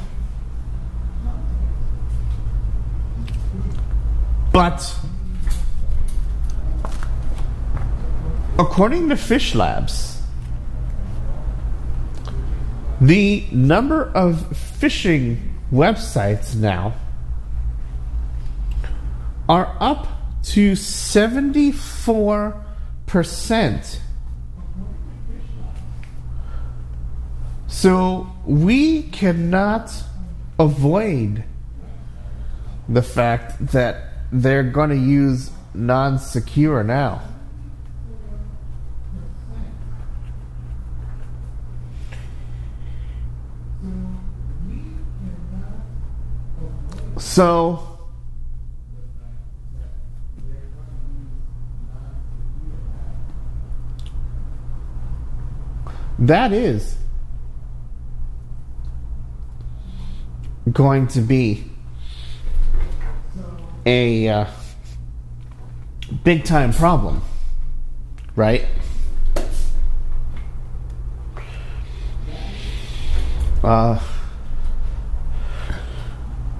But according to PhishLabs, the number of phishing websites now are up to 74%. So we cannot avoid the fact that they're going to use non secure now. So, that is going to be a uh, big time problem, right? Uh,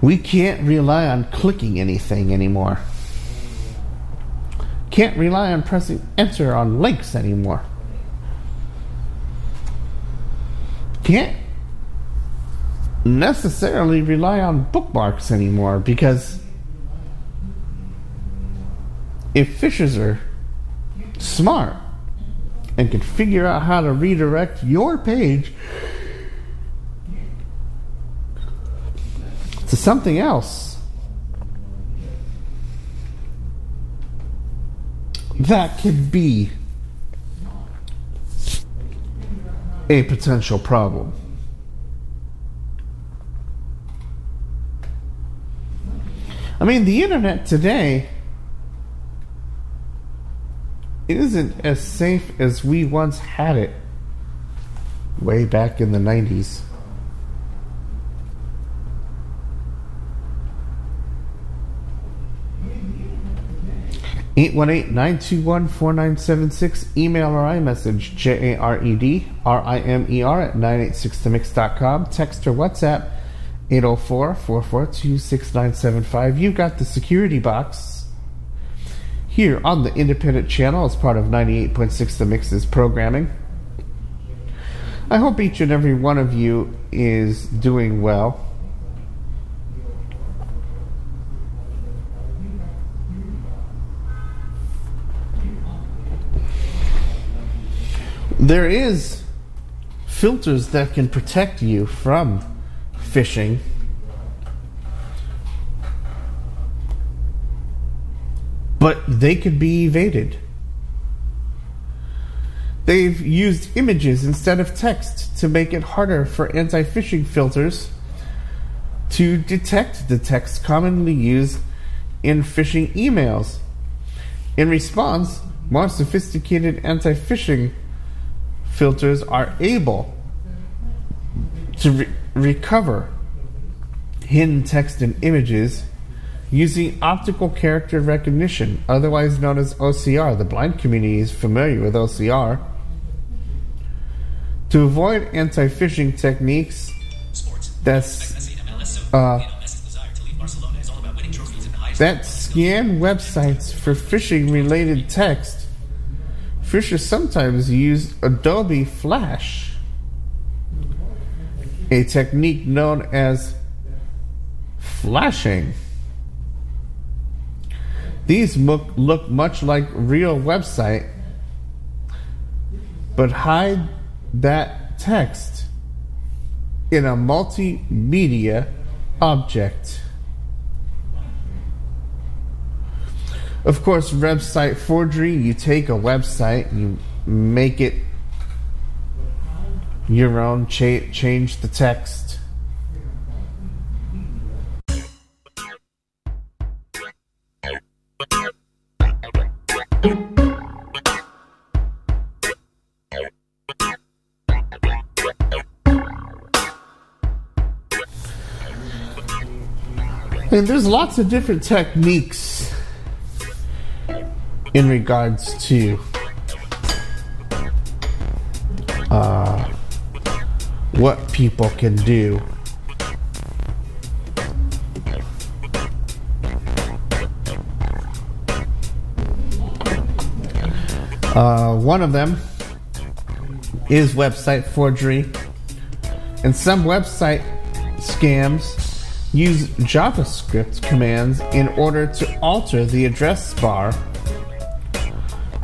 we can't rely on clicking anything anymore. Can't rely on pressing enter on links anymore. Can't necessarily rely on bookmarks anymore because if phishers are smart and can figure out how to redirect your page to something else that could be a potential problem. I mean, the internet today isn't as safe as we once had it way back in the 90s. 818-921-4976. Email or iMessage, J-A-R-E-D-R-I-M-E-R at 986themix.com. Text or WhatsApp, 804-442-6975. You got the security box here on the independent channel as part of 98.6 The Mix's programming. I hope each and every one of you is doing well. There is filters that can protect you from phishing. But they could be evaded. They've used images instead of text to make it harder for anti phishing filters to detect the text commonly used in phishing emails. In response, more sophisticated anti phishing filters are able to re- recover hidden text and images using optical character recognition, otherwise known as OCR. The blind community is familiar with OCR. To avoid anti phishing techniques, that's Messi, MLS, so, Uh, Lionel Messi's desire to leave Barcelona is all about winning trophies at the highest that scan websites for phishing related text. Phishers sometimes use Adobe Flash, a technique known as flashing. These look, look much like real website, but hide that text in a multimedia object. Of course, website forgery, you take a website, you make it your own, cha- change the text. And there's lots of different techniques in regards to uh, what people can do. Uh, one of them is website forgery, and some website scams use JavaScript commands in order to alter the address bar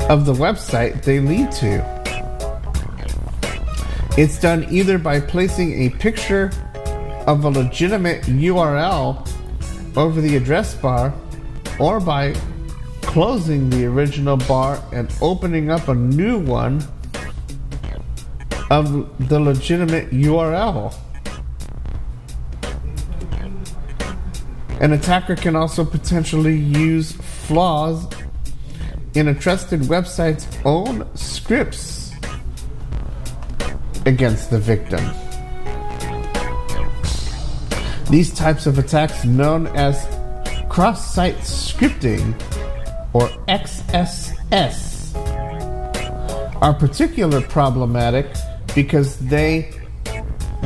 of the website they lead to. It's done either by placing a picture of a legitimate URL over the address bar or by closing the original bar and opening up a new one of the legitimate URL. An attacker can also potentially use flaws in a trusted website's own scripts against the victim. These types of attacks, known as cross site scripting or XSS, are particularly problematic because they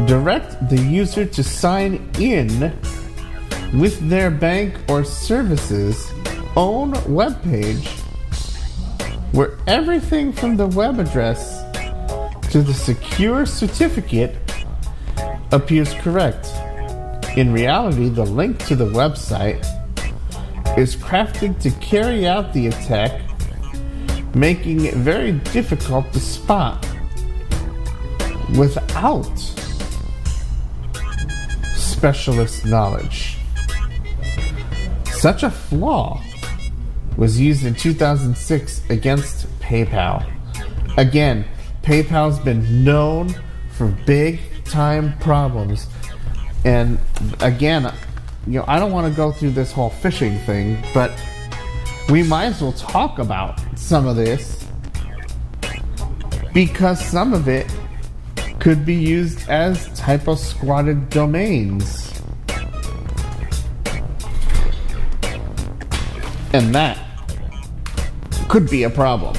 direct the user to sign in with their bank or services own webpage where everything from the web address to the secure certificate appears correct. In reality, the link to the website is crafted to carry out the attack, making it very difficult to spot without specialist knowledge. Such a flaw was used in 2006 against PayPal. Again, PayPal's been known for big time problems. And again, you know, I don't want to go through this whole phishing thing, but we might as well talk about some of this because some of it could be used as typo squatted domains. And that could be a problem.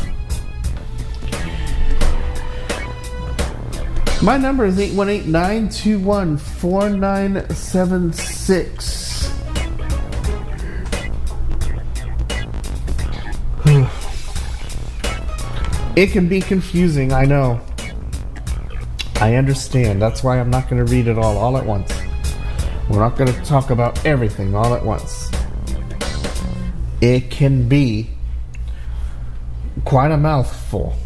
My number is 818 921 4976. It can be confusing, I know. I understand. That's why I'm not going to read it all all at once. We're not going to talk about everything all at once. It can be quite a mouthful.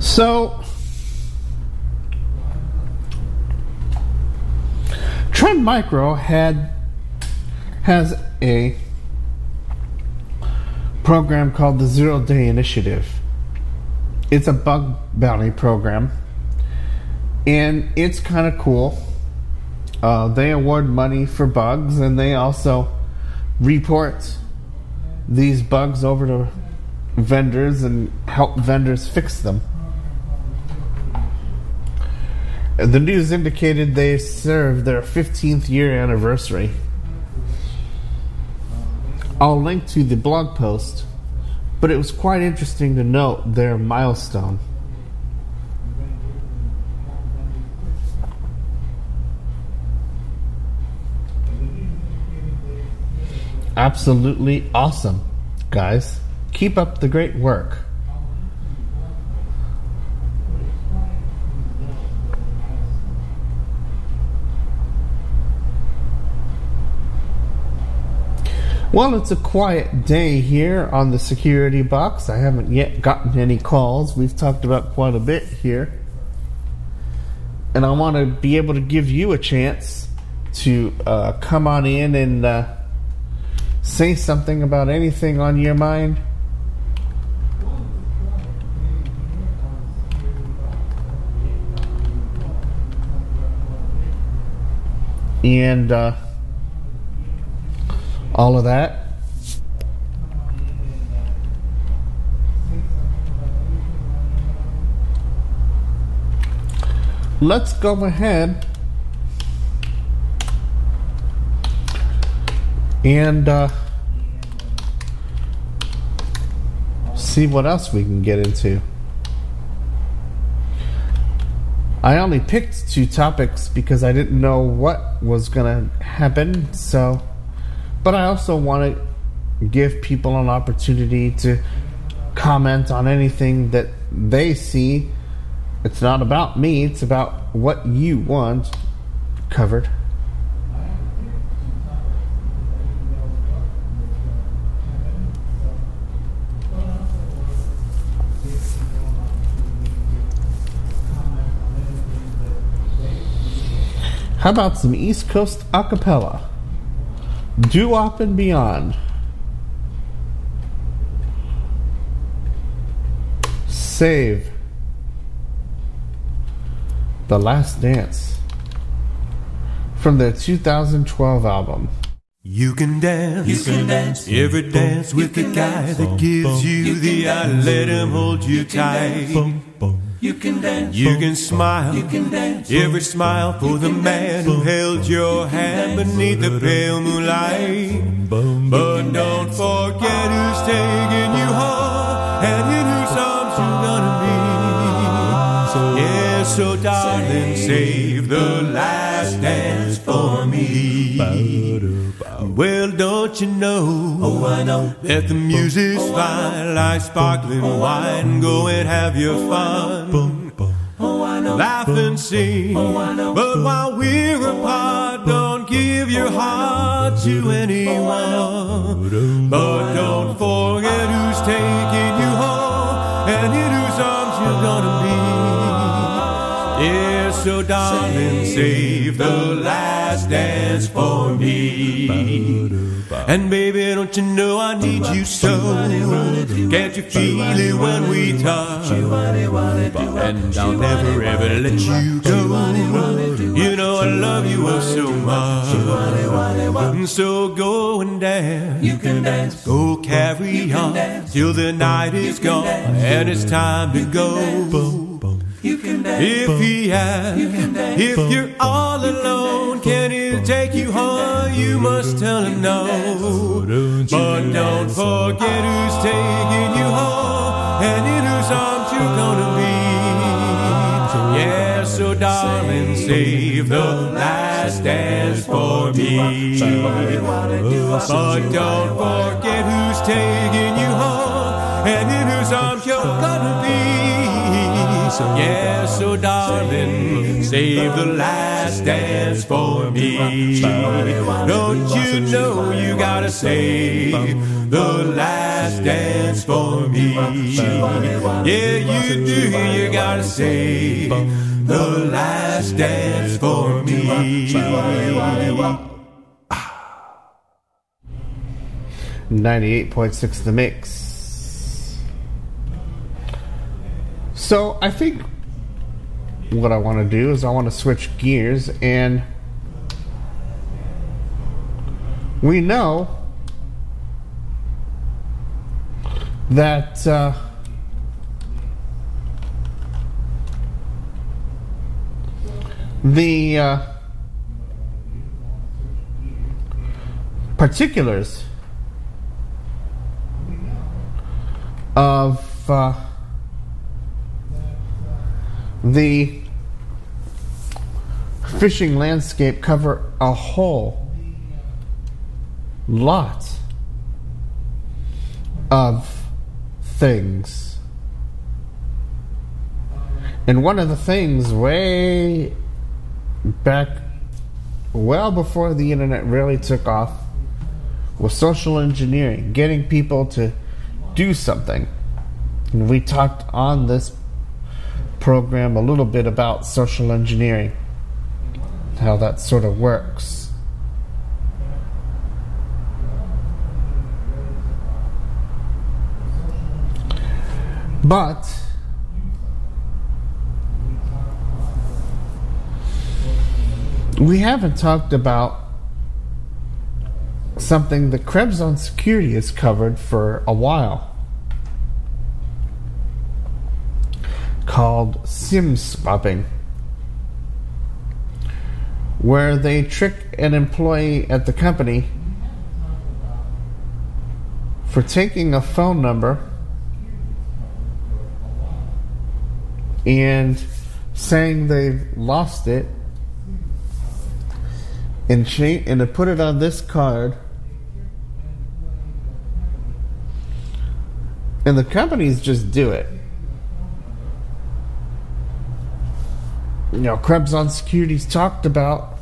So, Trend Micro had has a program called the Zero Day Initiative. It's a bug bounty program, and it's kind of cool. Uh, they award money for bugs, and they also report these bugs over to vendors and help vendors fix them. The news indicated they served their 15th year anniversary. I'll link to the blog post, but it was quite interesting to note their milestone. Absolutely awesome, guys. Keep up the great work. Well, it's a quiet day here on the security box. I haven't yet gotten any calls. We've talked about quite a bit here. And I want to be able to give you a chance to uh, come on in and uh, say something about anything on your mind. And uh, all of that. Let's go ahead and uh, see what else we can get into. I only picked two topics because I didn't know what was going to happen, so but I also want to give people an opportunity to comment on anything that they see. It's not about me, it's about what you want covered. How about some East Coast acapella? Doo Wop and Beyond. Save. The Last Dance. From their 2012 album. You can dance, you can dance, every dance with the guy that gives you the I let him hold you tight. You can dance. You can smile. You can dance. Every smile for the man who held your hand beneath the pale moonlight. But don't forget who's taking you home and in whose arms you're gonna be. Yeah, so darling, save the last Well, don't you know? Oh, I know that the music's fine, like sparkling wine. Go and have your fun. Oh, I know. Laugh and sing. Oh, I know. But while we're apart, don't give your heart to anyone. But don't forget who's taking you home and in whose arms you're gonna be. Yeah, so darling, save the for me. And baby, don't you know I need you so? Can't you feel it when we touch? And I'll never ever let you go. You know I love you oh so much. And so go and dance. You can dance. Go carry on till the night is gone and it's time to go. If he asks, if you're all alone, can he take you home? You must tell him no. But don't forget who's taking you home and in whose arms you're gonna be. Yeah, so darling, save the last dance for me. But don't forget who's taking you home and in whose arms you're gonna be. Yeah, oh, so darling, save the last dance for me. Don't you know you gotta save the last dance for me? Yeah, you do, you gotta save the last dance for me. 98.6 The Mix. So I think what I want to do is I want to switch gears and we know that uh, the uh, particulars of uh, the phishing landscape cover a whole lot of things. And one of the things way back well before the internet really took off was social engineering, getting people to do something. And we talked on this program a little bit about social engineering, how that sort of works. But we haven't talked about something that Krebs on Security has covered for a while called SIM swapping, where they trick an employee at the company for taking a phone number and saying they've lost it and and to put it on this card. And the companies just do it you know Krebs on Security's talked about.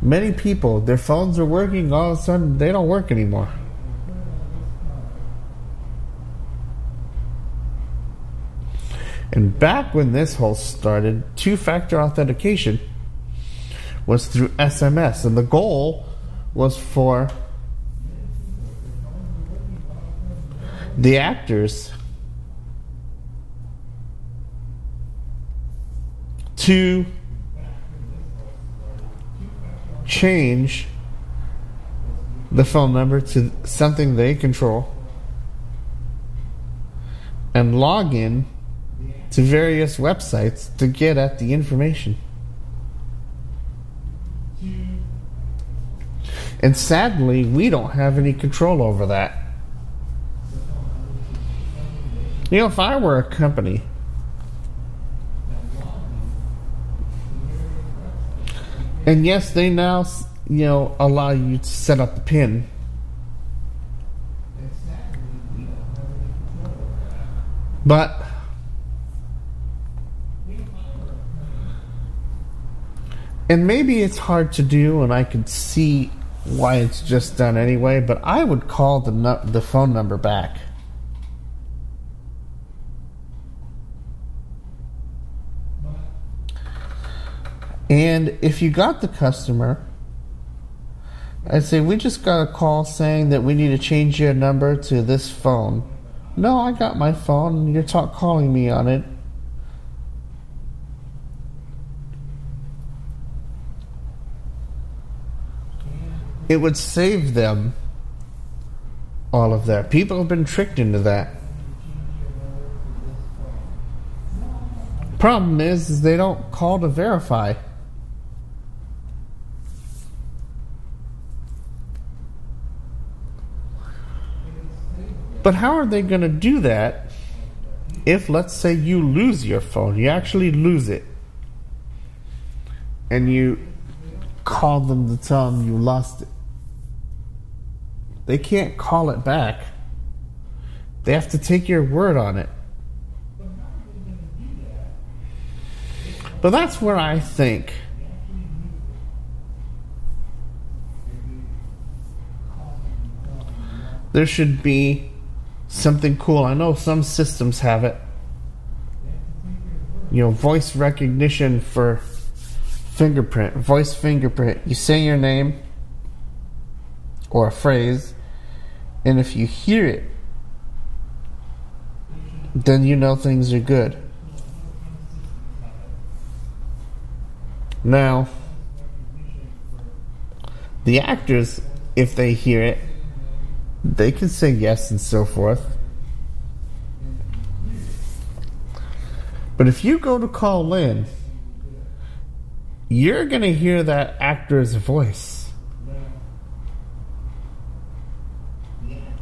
Many people their phones are working all of a sudden they don't work anymore. And back when this whole started two-factor authentication was through SMS, and the goal was for the actors to change the phone number to something they control and log in to various websites to get at the information. And sadly, we don't have any control over that. You know, if I were a company, and yes, they now, you know, allow you to set up the pin. But and maybe it's hard to do, and I could see why it's just done anyway. But I would call the the phone number back. And if you got the customer, I'd say we just got a call saying that we need to change your number to this phone. No, I got my phone. You're talk calling me on it. It would save them all of that. People have been tricked into that. Problem is, is they don't call to verify. But how are they going to do that if, let's say, you lose your phone? You actually lose it. And you call them to tell them you lost it. They can't call it back. They have to take your word on it. But that's where I think there should be something cool. I know some systems have it. You know, voice recognition for fingerprint, voice fingerprint. You say your name or a phrase, and if you hear it, then you know things are good. Now, the actors, if they hear it, they can say yes and so forth. But if you go to call in, you're going to hear that actor's voice.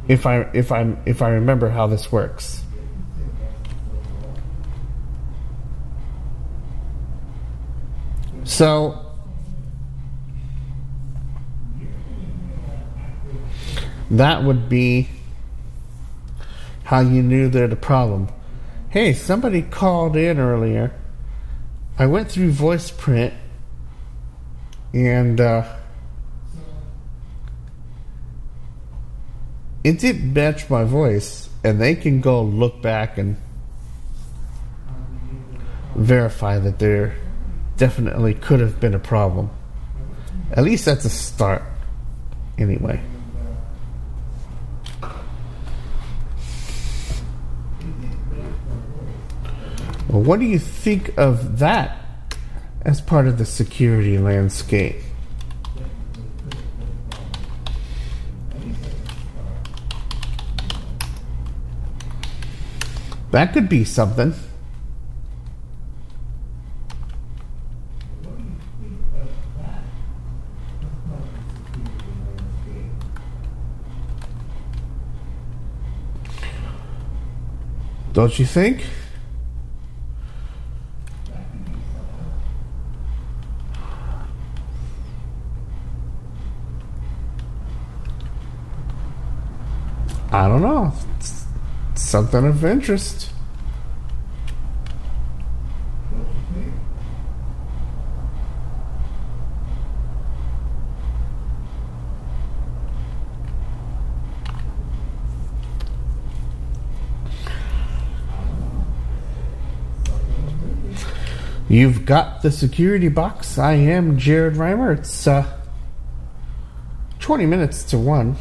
If I if I if I remember how this works. So that would be how you knew there's a problem. Hey, somebody called in earlier. I went through voice print and uh, it didn't match my voice, and they can go look back and verify that there definitely could have been a problem. At least that's a start, anyway. Well, what do you think of that as part of the security landscape? That could be something. Don't you think? I don't know. It's something of interest. You've got the security box. I am Jared Rimer. It's uh, 20 minutes to 1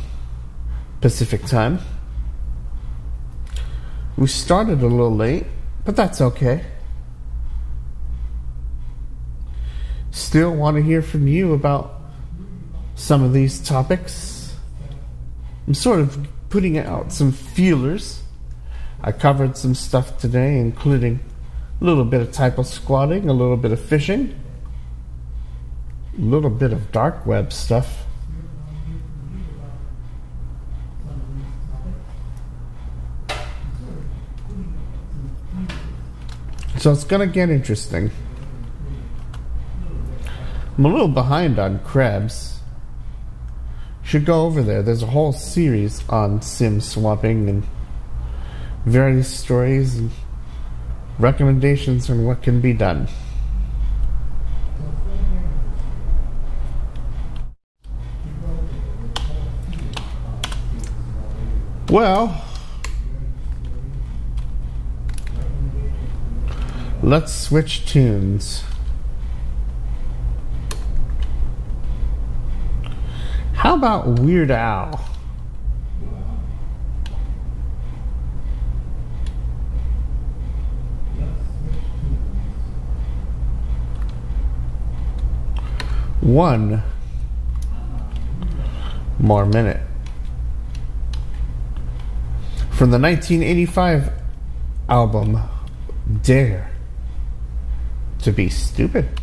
Pacific time. We started a little late, but that's okay. Still want to hear from you about some of these topics. I'm sort of putting out some feelers. I covered some stuff today, including A little bit of typo squatting, a little bit of phishing, a little bit of dark web stuff. So it's gonna get interesting. I'm a little behind on Krebs. Should go over there. There's a whole series on sim swapping and various stories and recommendations on what can be done. Well, let's switch tunes. How about Weird Al? One more minute. From the 1985 album Dare to Be Stupid.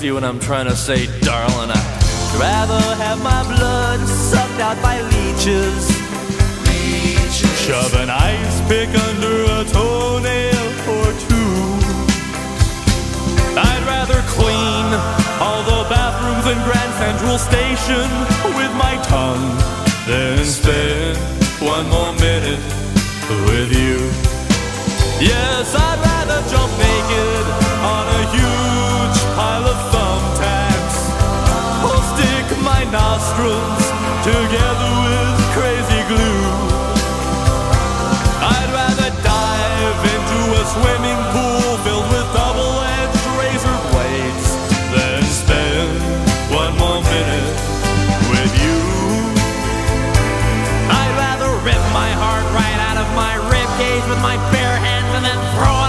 See what I'm trying to say, darling? I'd rather have my blood sucked out by leeches. Shove an ice pick under a toenail or two. I'd rather clean all the bathrooms in Grand Central Station with my tongue than spend one more minute with you. Yes, I'd rather jump naked on a huge pile of thumbtacks or stick my nostrils together with crazy glue. I'd rather dive into a swimming pool cage with my bare hands and then throw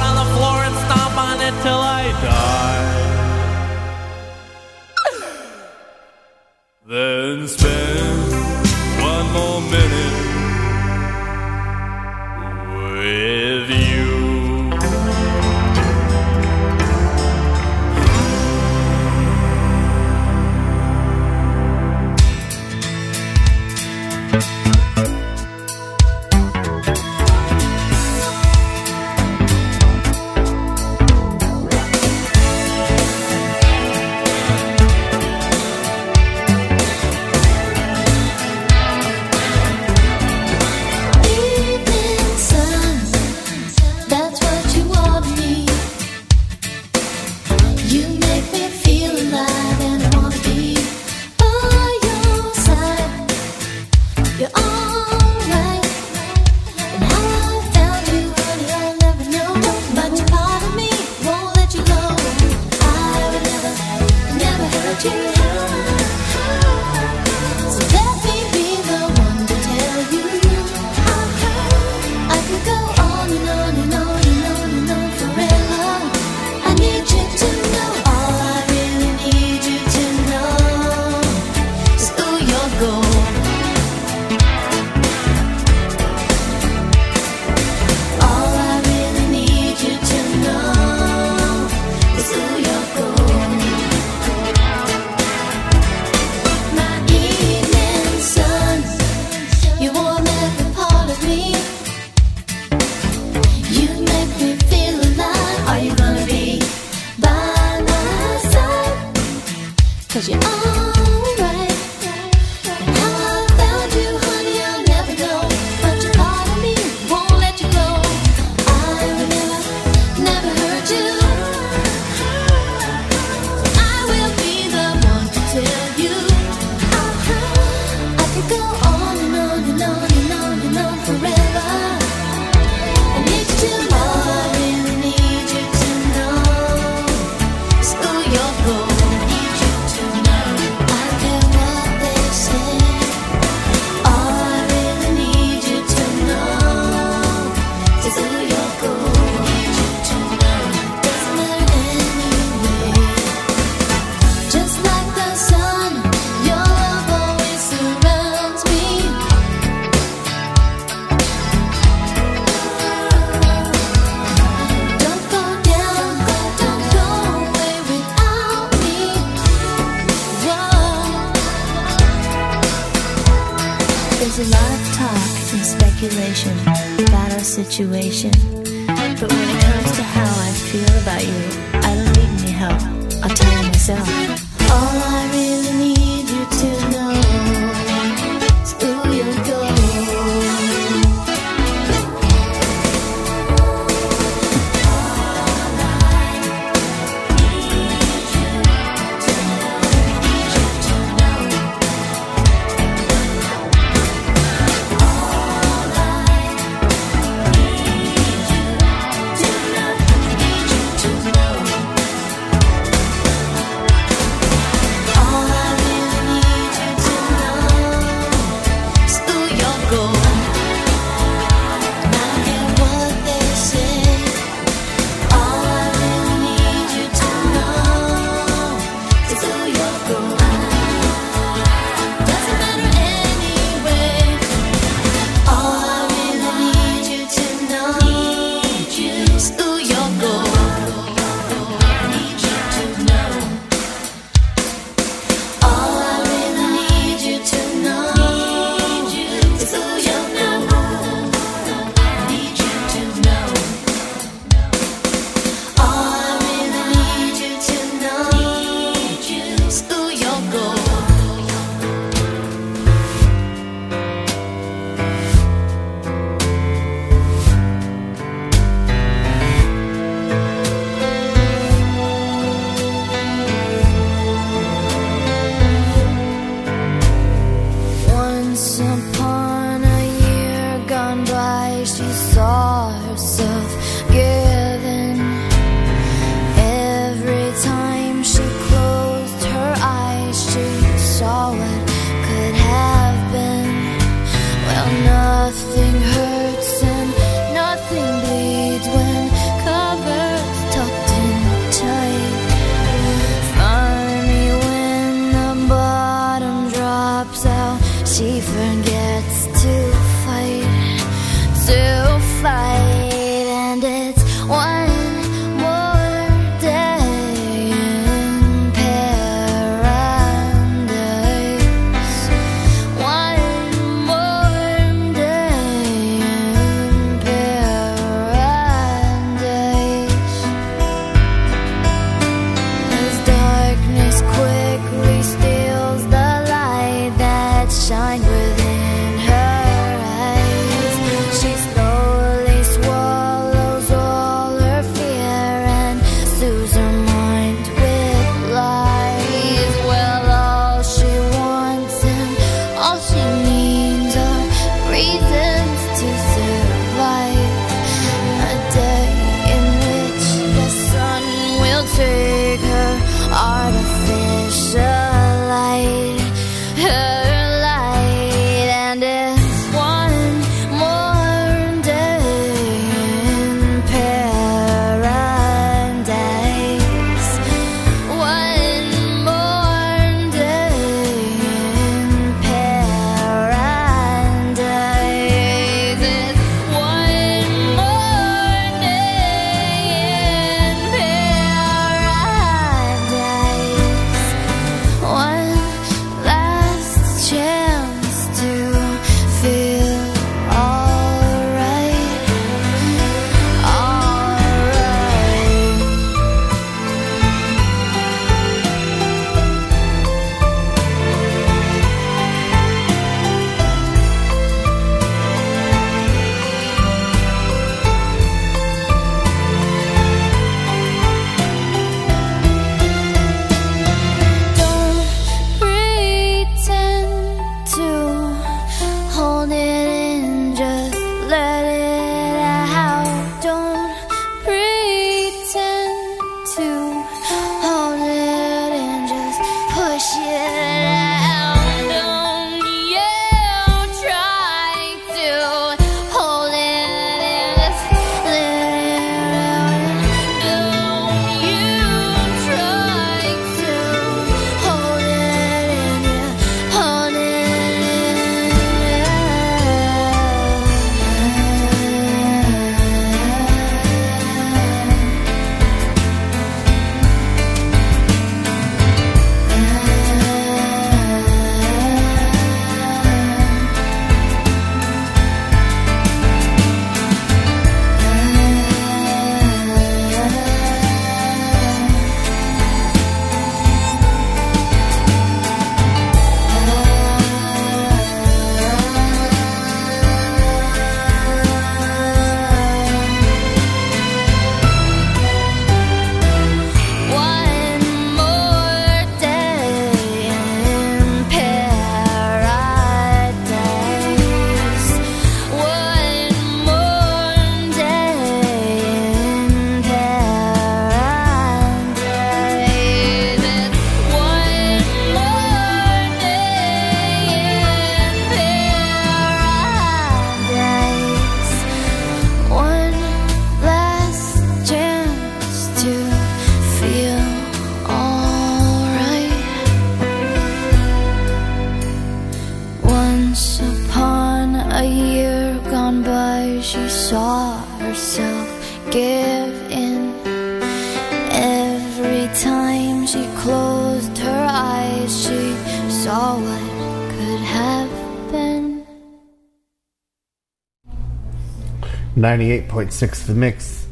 98.6 The Mix.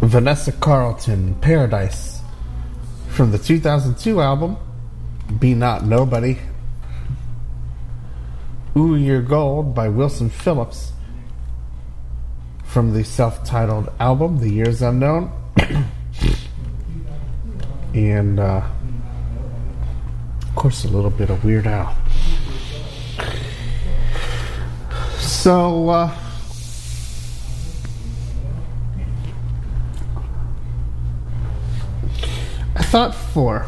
Vanessa Carlton, Paradise. From the 2002 album, Be Not Nobody. Ooh You're Gold by Wilson Phillips. From the self titled album, The Years Unknown. and, uh, of course, a little bit of Weird Al. So, uh, thought for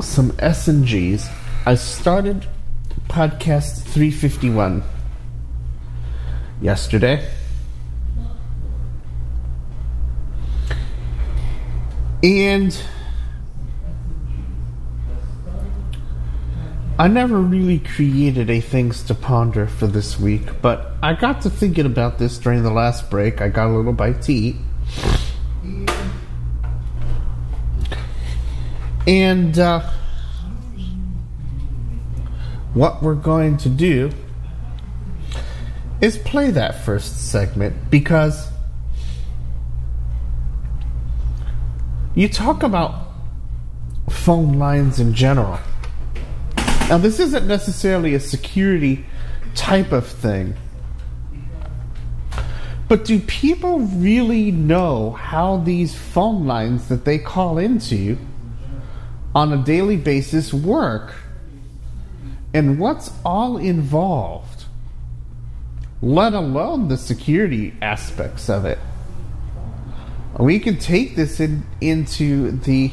some S and G's, I started podcast 351 yesterday. And I never really created a things to ponder for this week, but I got to thinking about this during the last break. I got a little bite to eat. And uh, what we're going to do is play that first segment because you talk about phone lines in general. Now, this isn't necessarily a security type of thing. But do people really know how these phone lines that they call into on a daily basis work? And what's all involved? Let alone the security aspects of it. We can take this in, into the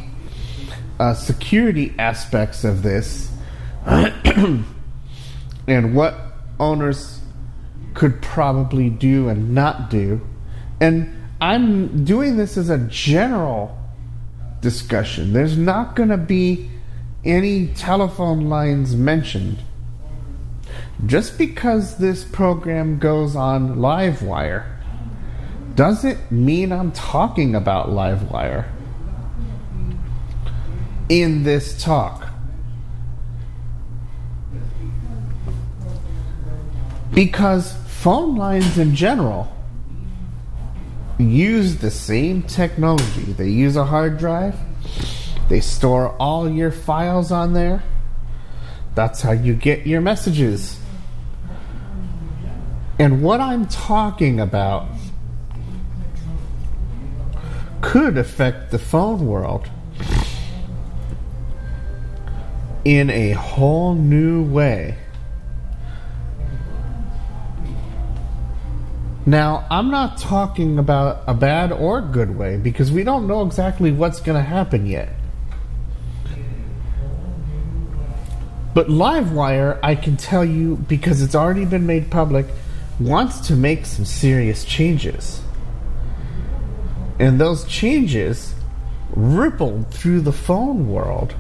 uh, security aspects of this and what owners could probably do and not do. And I'm doing this as a general discussion. There's not going to be any telephone lines mentioned. Just because this program goes on Livewire doesn't mean I'm talking about Livewire in this talk. Because phone lines in general use the same technology. They use a hard drive, they store all your files on there. That's how you get your messages. And what I'm talking about could affect the phone world in a whole new way. Now, I'm not talking about a bad or good way because we don't know exactly what's going to happen yet. But Livewire, I can tell you because it's already been made public, wants to make some serious changes. And those changes rippled through the phone world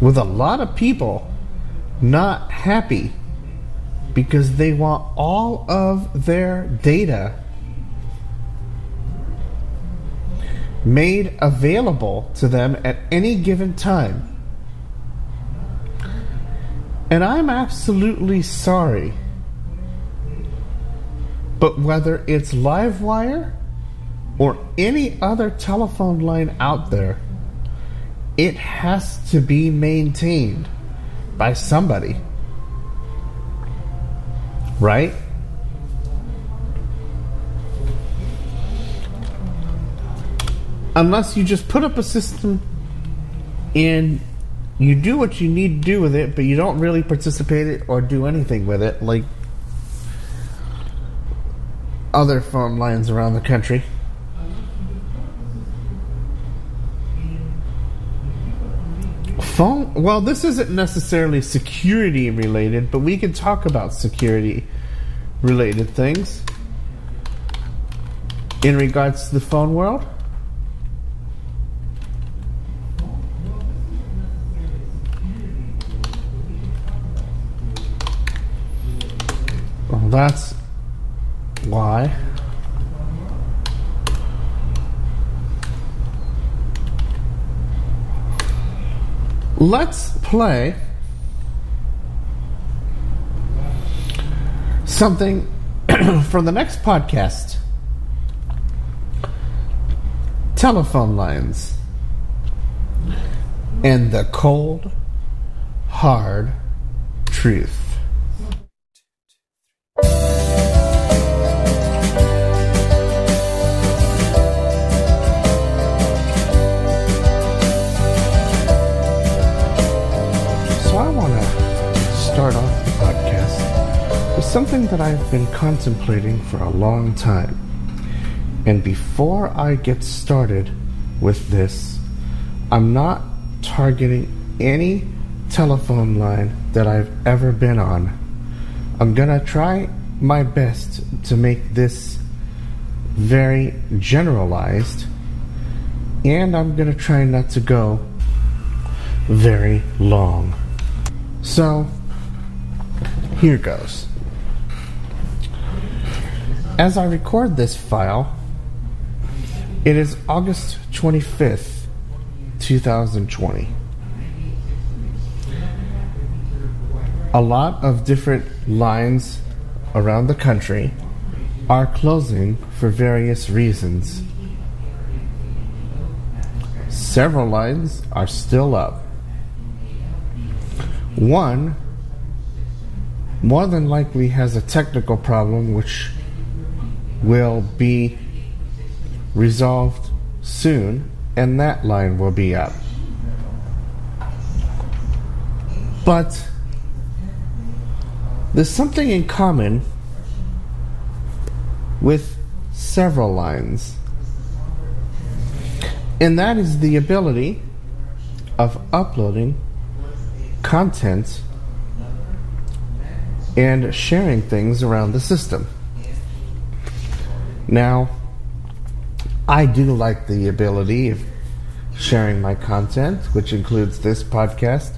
with a lot of people not happy because they want all of their data made available to them at any given time. And I'm absolutely sorry. But whether it's Livewire or any other telephone line out there, it has to be maintained by somebody. Right? Unless you just put up a system and you do what you need to do with it, but you don't really participate it or do anything with it, like other phone lines around the country. Phone. Well, this isn't necessarily security related, but we can talk about security related things in regards to the phone world. Well, that's why. Let's play something from the next podcast telephone lines and the cold, hard truth. Start off the podcast with something that I've been contemplating for a long time. And before I get started with this, I'm not targeting any telephone line that I've ever been on. I'm to try my best to make this very generalized, and I'm to try not to go very long. So, here goes. As I record this file, it is August 25th, 2020. A lot of different lines around the country are closing for various reasons. Several lines are still up. One more than likely has a technical problem which will be resolved soon, and that line will be up. But there's something in common with several lines, and that is the ability of uploading content and sharing things around the system. Now, I do like the ability of sharing my content, which includes this podcast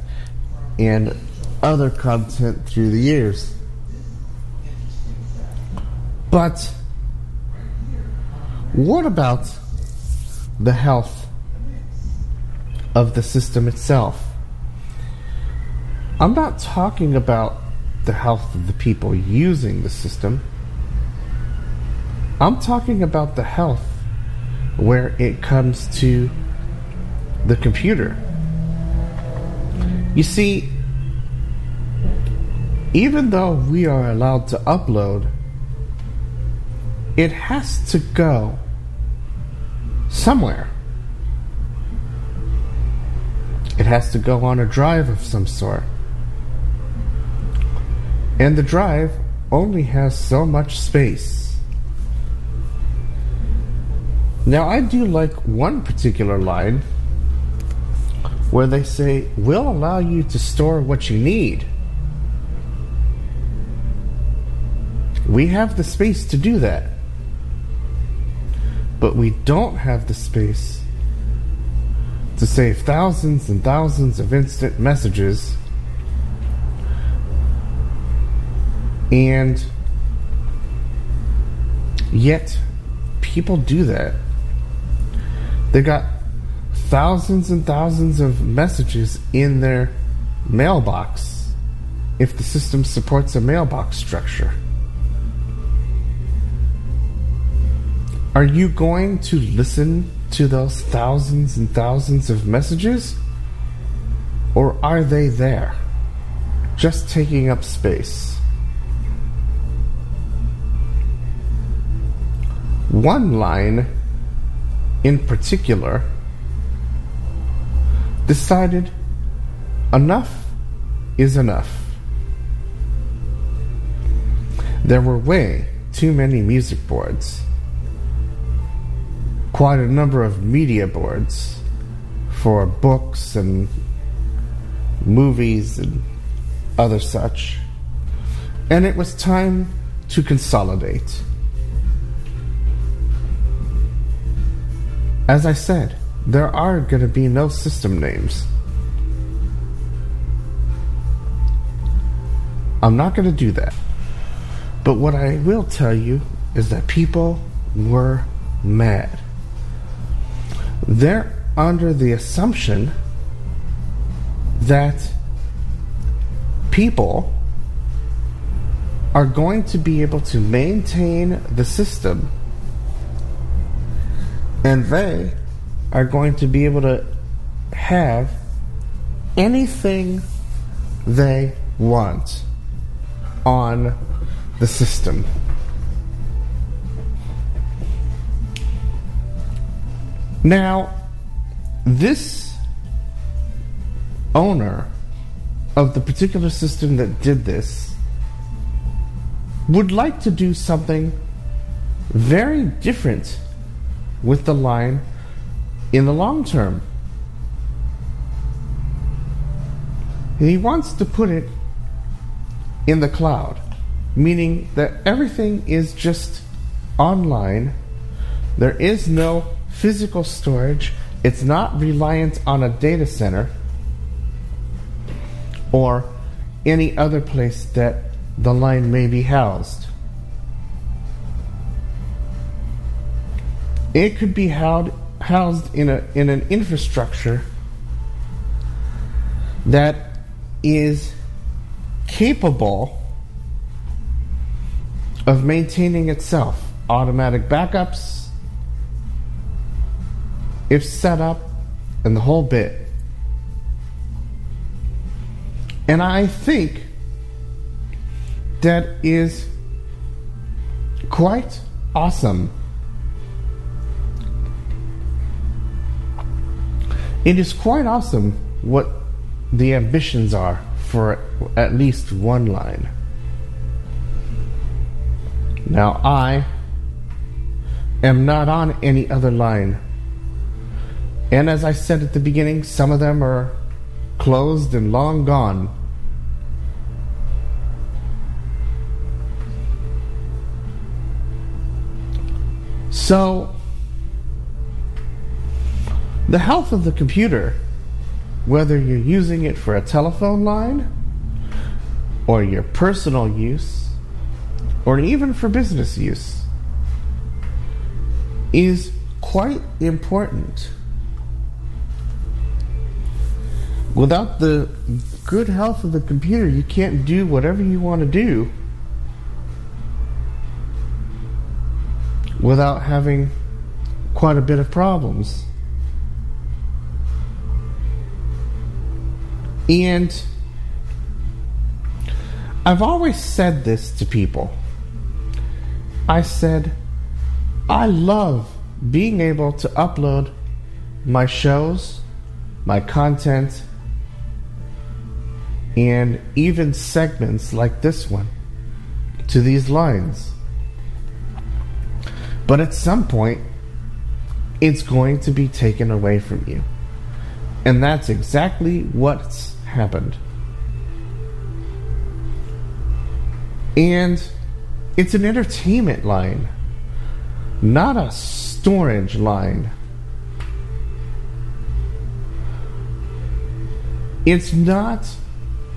and other content through the years. But what about the health of the system itself? I'm not talking about the health of the people using the system. I'm talking about the health where it comes to the computer. You see, even though we are allowed to upload, it has to go somewhere. It has to go on a drive of some sort. And the drive only has so much space. Now, I do like one particular line where they say, We'll allow you to store what you need. We have the space to do that. But we don't have the space to save thousands and thousands of instant messages and yet people do that they got thousands and thousands of messages in their mailbox if the system supports a mailbox structure Are you going to listen to those thousands and thousands of messages? Or are they there? Just taking up space. One line in particular decided enough is enough. There were way too many music boards quite a number of media boards for books and movies and other such. And it was time to consolidate. As I said, there are going to be no system names. I'm not going to do that. But what I will tell you is that people were mad they're under the assumption that people are going to be able to maintain the system and they are going to be able to have anything they want on the system. Now, this owner of the particular system that did this would like to do something very different with the line in the long term. He wants to put it in the cloud, meaning that everything is just online. There is no physical storage. It's not reliant on a data center or any other place that the line may be housed. It could be housed, housed in, a, in an infrastructure that is capable of maintaining itself. Automatic backups, if set up, and the whole bit. And I think that is quite awesome. It is quite awesome what the ambitions are for at least one line. Now, I am not on any other line. And as I said at the beginning, some of them are closed and long gone. So, the health of the computer, whether you're using it for a telephone line, or your personal use, or even for business use, is quite important. Without the good health of the computer, you can't do whatever you want to do without having quite a bit of problems. And I've always said this to people. I said, I love being able to upload my shows, my content, and even segments like this one to these lines. But at some point, it's going to be taken away from you. And that's exactly what's happened. And it's an entertainment line, not a storage line. It's not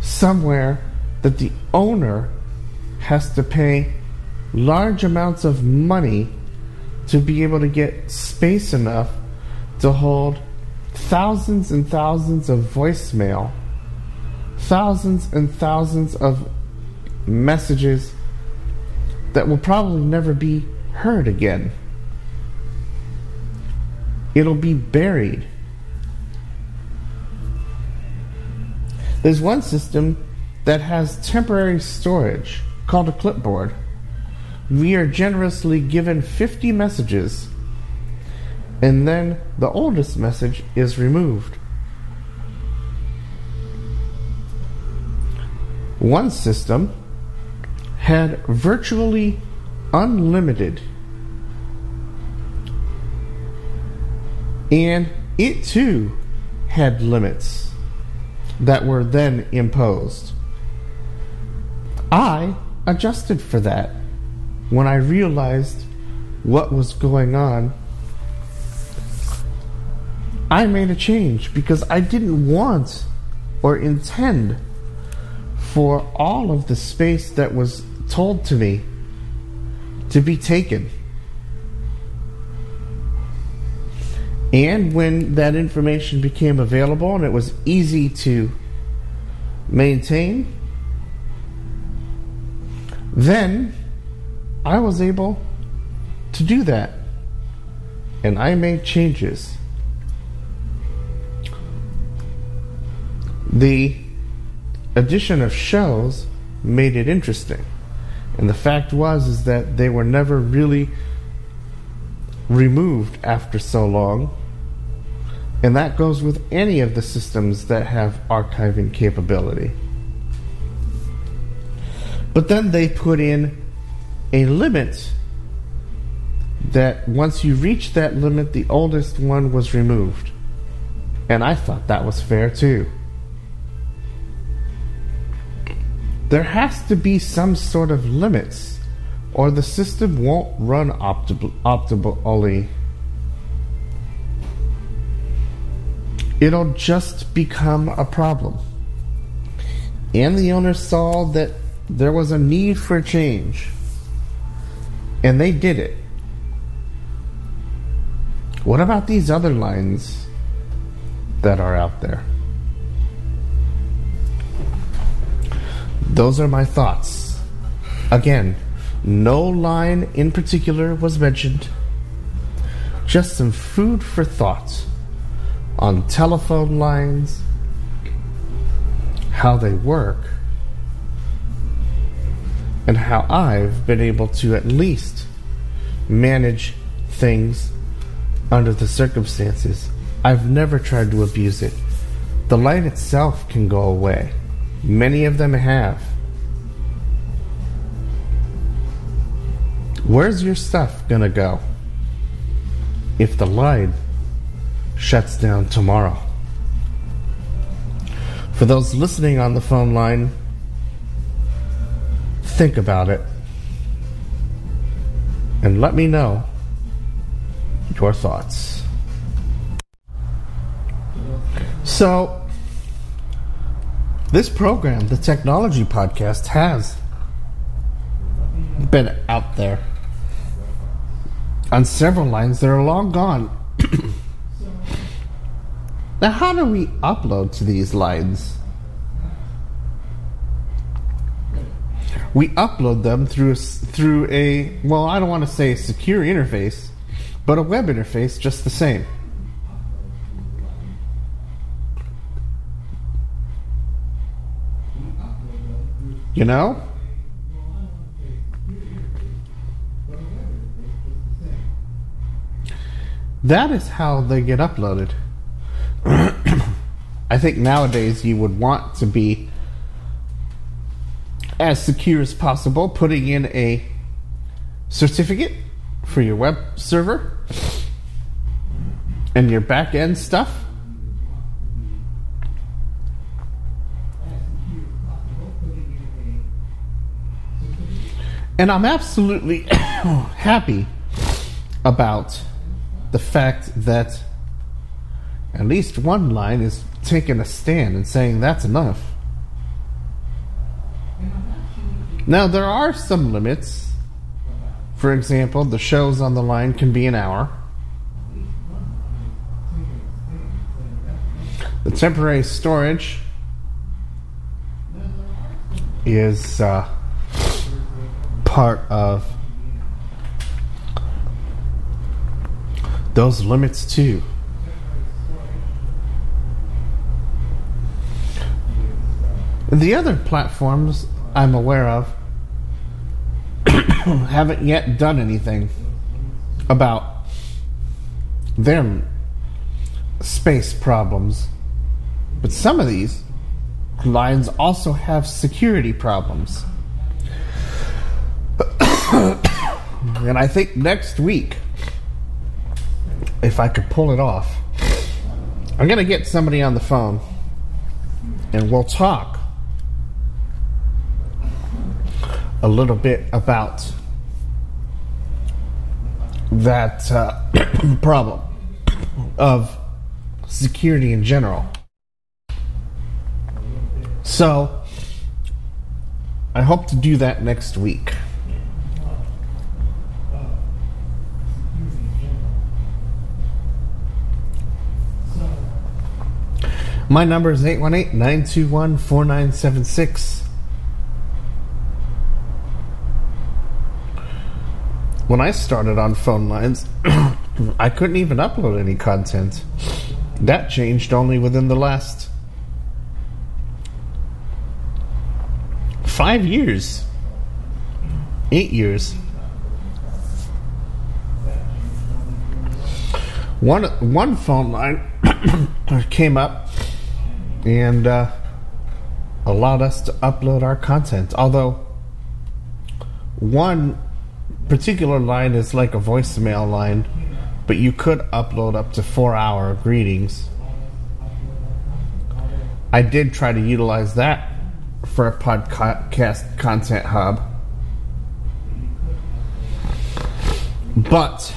somewhere that the owner has to pay large amounts of money to be able to get space enough to hold thousands and thousands of voicemail, thousands and thousands of messages that will probably never be heard again. It'll be buried. There's one system that has temporary storage called a clipboard. We are generously given 50 messages, and then the oldest message is removed. One system had virtually unlimited, and it too had limits that were then imposed. I adjusted for that when I realized what was going on. I made a change because I didn't want or intend for all of the space that was told to me to be taken. And when that information became available and it was easy to maintain, then I was able to do that. And I made changes. The addition of shells made it interesting. And the fact was is that they were never really removed after so long. And that goes with any of the systems that have archiving capability. But then they put in a limit that once you reach that limit, the oldest one was removed. And I thought that was fair too. There has to be some sort of limits, or the system won't run optim- optimally. It'll just become a problem. And the owner saw that there was a need for change. And they did it. What about these other lines that are out there? Those are my thoughts. Again, no line in particular was mentioned. Just some food for thought on telephone lines, how they work, and how I've been able to at least manage things under the circumstances. I've never tried to abuse it. The line itself can go away. Many of them have. Where's your stuff gonna go if the line shuts down tomorrow? For those listening on the phone line, think about it and let me know your thoughts. So, this program, the Technology Podcast, has been out there on several lines that are long gone. now, how do we upload to these lines? We upload them through through a well, I don't want to say secure interface, but a web interface just the same. You know? That is how they get uploaded. I think nowadays you would want to be as secure as possible, putting in a certificate for your web server and your back end stuff. And I'm absolutely happy about the fact that at least one line is taking a stand and saying that's enough. Now, there are some limits. For example, the shows on the line can be an hour. The temporary storage is uh, part of those limits, too. The other platforms I'm aware of haven't yet done anything about their space problems. But some of these lines also have security problems. and I think next week, if I could pull it off, I'm going to get somebody on the phone and we'll talk a little bit about that uh, problem of security in general. So, I hope to do that next week. My number is 818 921 4976. When I started on phone lines, I couldn't even upload any content. That changed only within the last five years, eight years. One one phone line came up and uh, allowed us to upload our content. Although one particular line is like a voicemail line, but you could upload up to four hour greetings. I did try to utilize that for a podcast content hub. But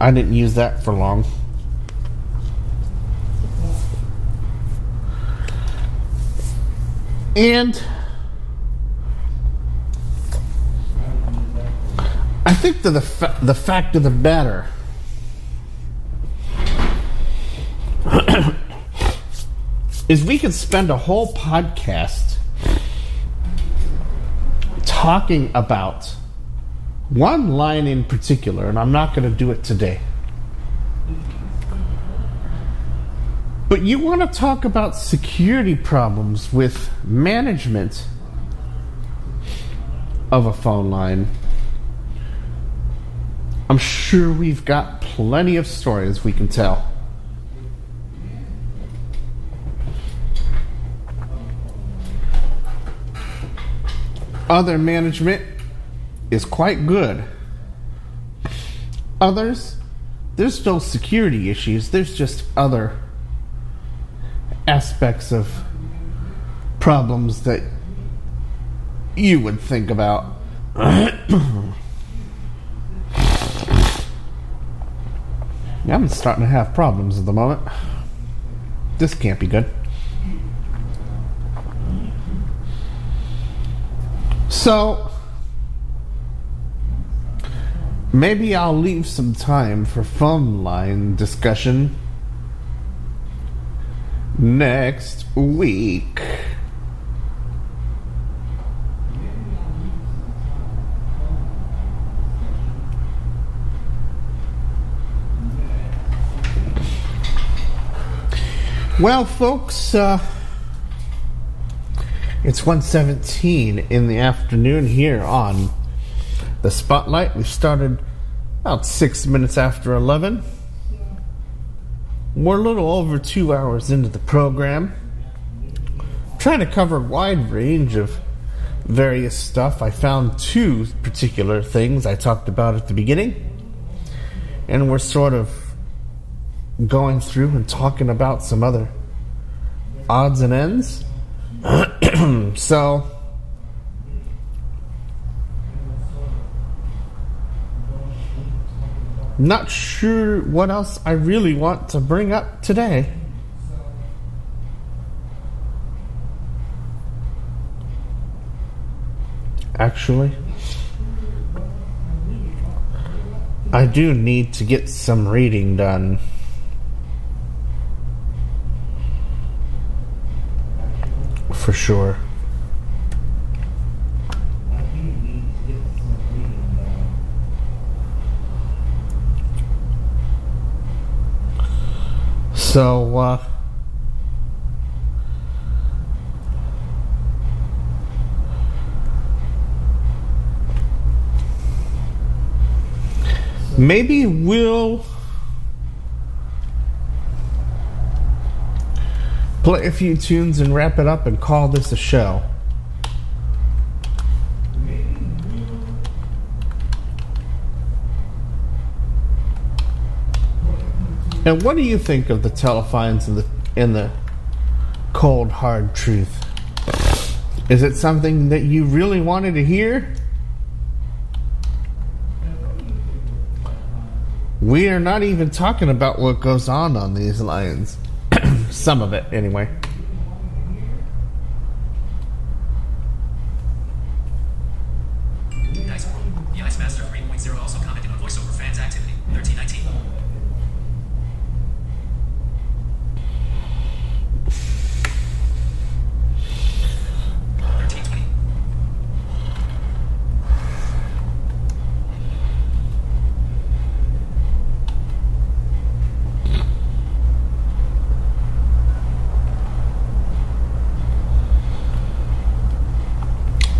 I didn't use that for long. And I think that the fa- the fact of the matter is we could spend a whole podcast talking about one line in particular, and I'm not going to do it today. But you want to talk about security problems with management of a phone line. I'm sure we've got plenty of stories we can tell. Other management is quite good. Others, there's still security issues. There's just other aspects of problems that you would think about. I'm starting to have problems at the moment. This can't be good. So, maybe I'll leave some time for phone line discussion next week. Well, folks, uh, it's 1.17 in the afternoon here on the Spotlight. We started about six minutes after 11. We're a little over two hours into the program. Trying to cover a wide range of various stuff. I found two particular things I talked about at the beginning. And we're sort of going through and talking about some other odds and ends. so, not sure what else I really want to bring up today. Actually, I do need to get some reading done. For sure. So, uh, maybe we'll play a few tunes and wrap it up and call this a show. And what do you think of the telefines and the and the cold hard truth? Is it something that you really wanted to hear? We are not even talking about what goes on on these lines. Some of it, anyway.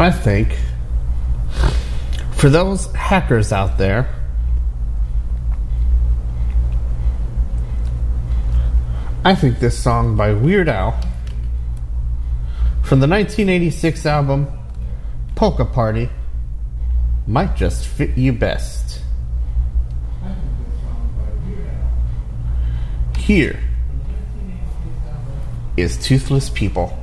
I think for those hackers out there, I think this song by Weird Al from the 1986 album Polka Party might just fit you best. Here is Toothless People.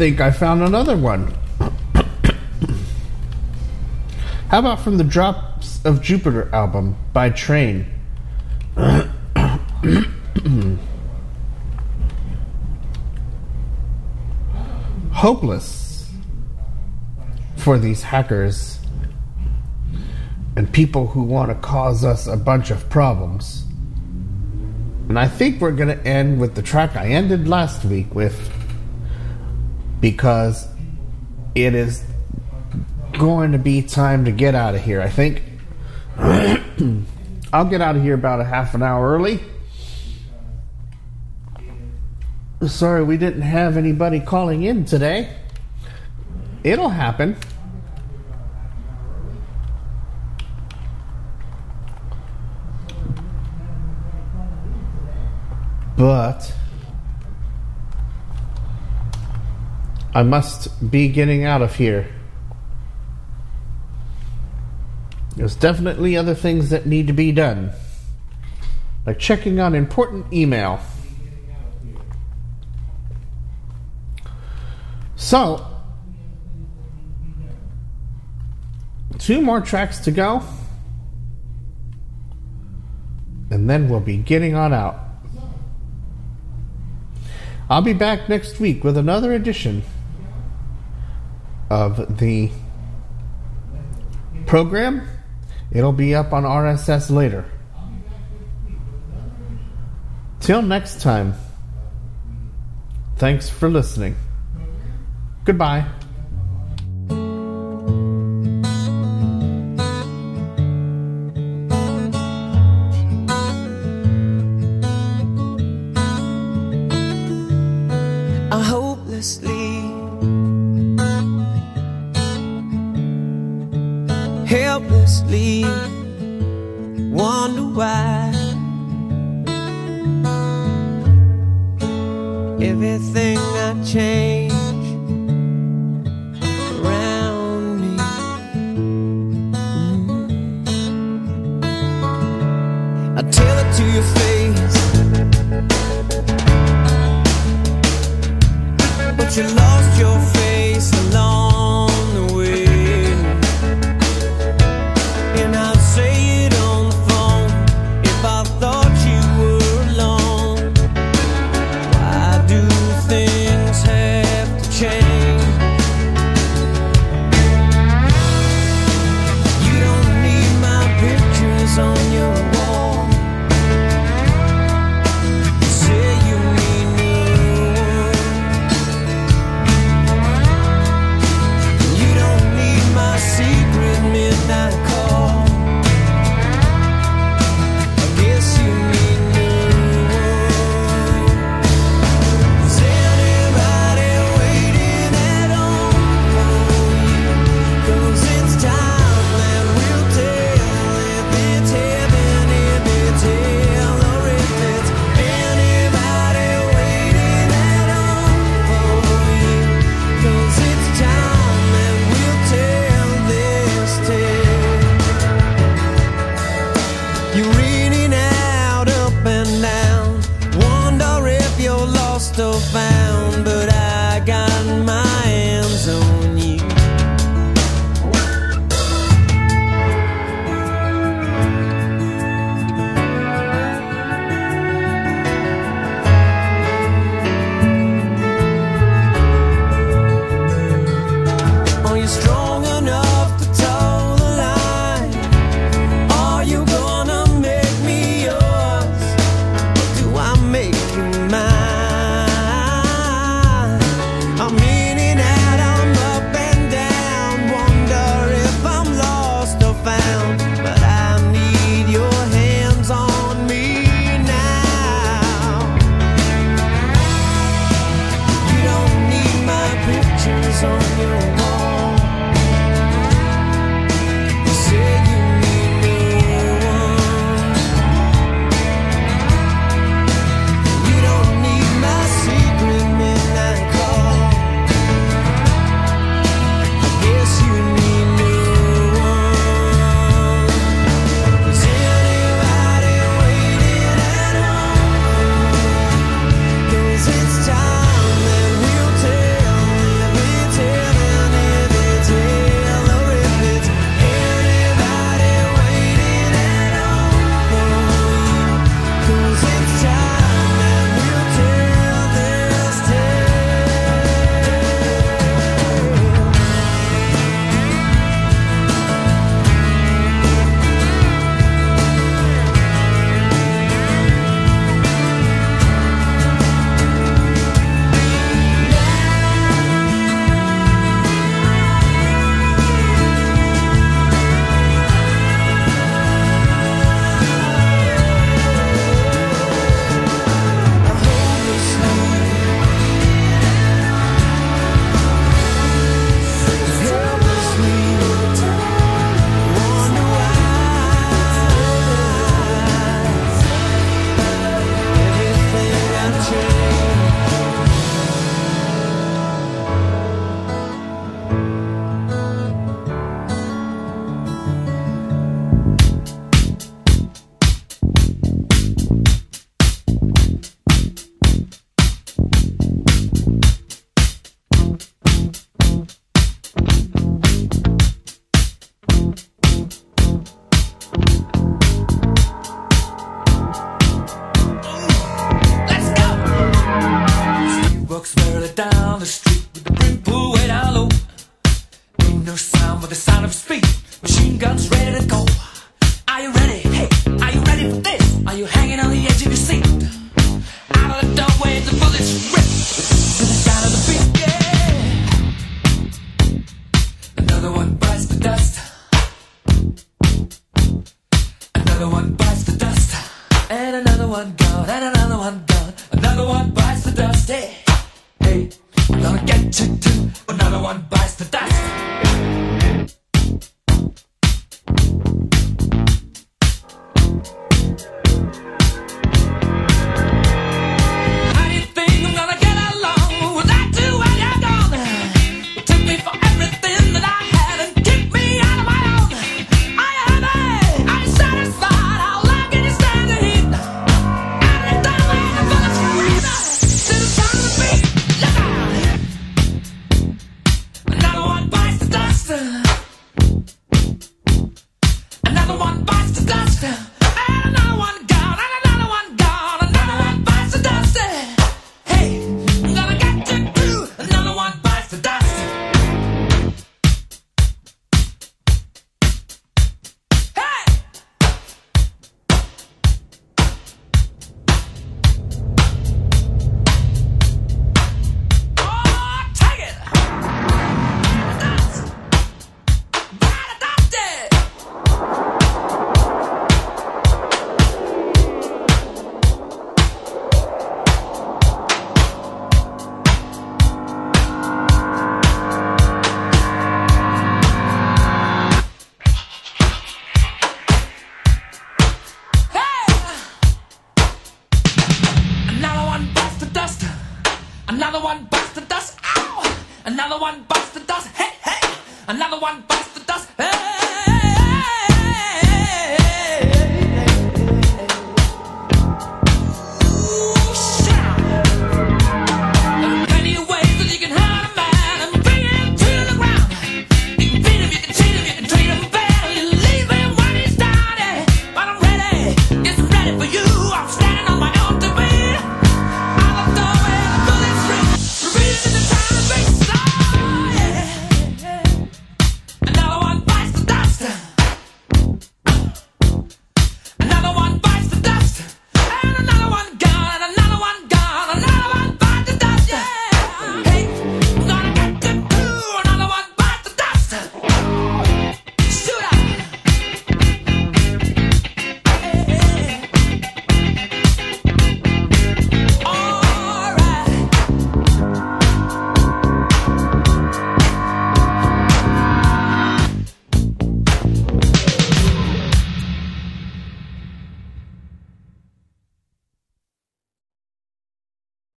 Think I found another one. How about from the Drops of Jupiter album by Train? Hopeless for these hackers and people who want to cause us a bunch of problems. And I think we're going to end with the track I ended last week with because it is going to be time to get out of here. I think I'll get out of here about a half an hour early. Sorry we didn't have anybody calling in today. It'll happen. But I must be getting out of here. There's definitely other things that need to be done, like checking on important email. So, two more tracks to go, and then we'll be getting on out. I'll be back next week with another edition of the program. It'll be up on RSS later. Till next time, thanks for listening. Goodbye.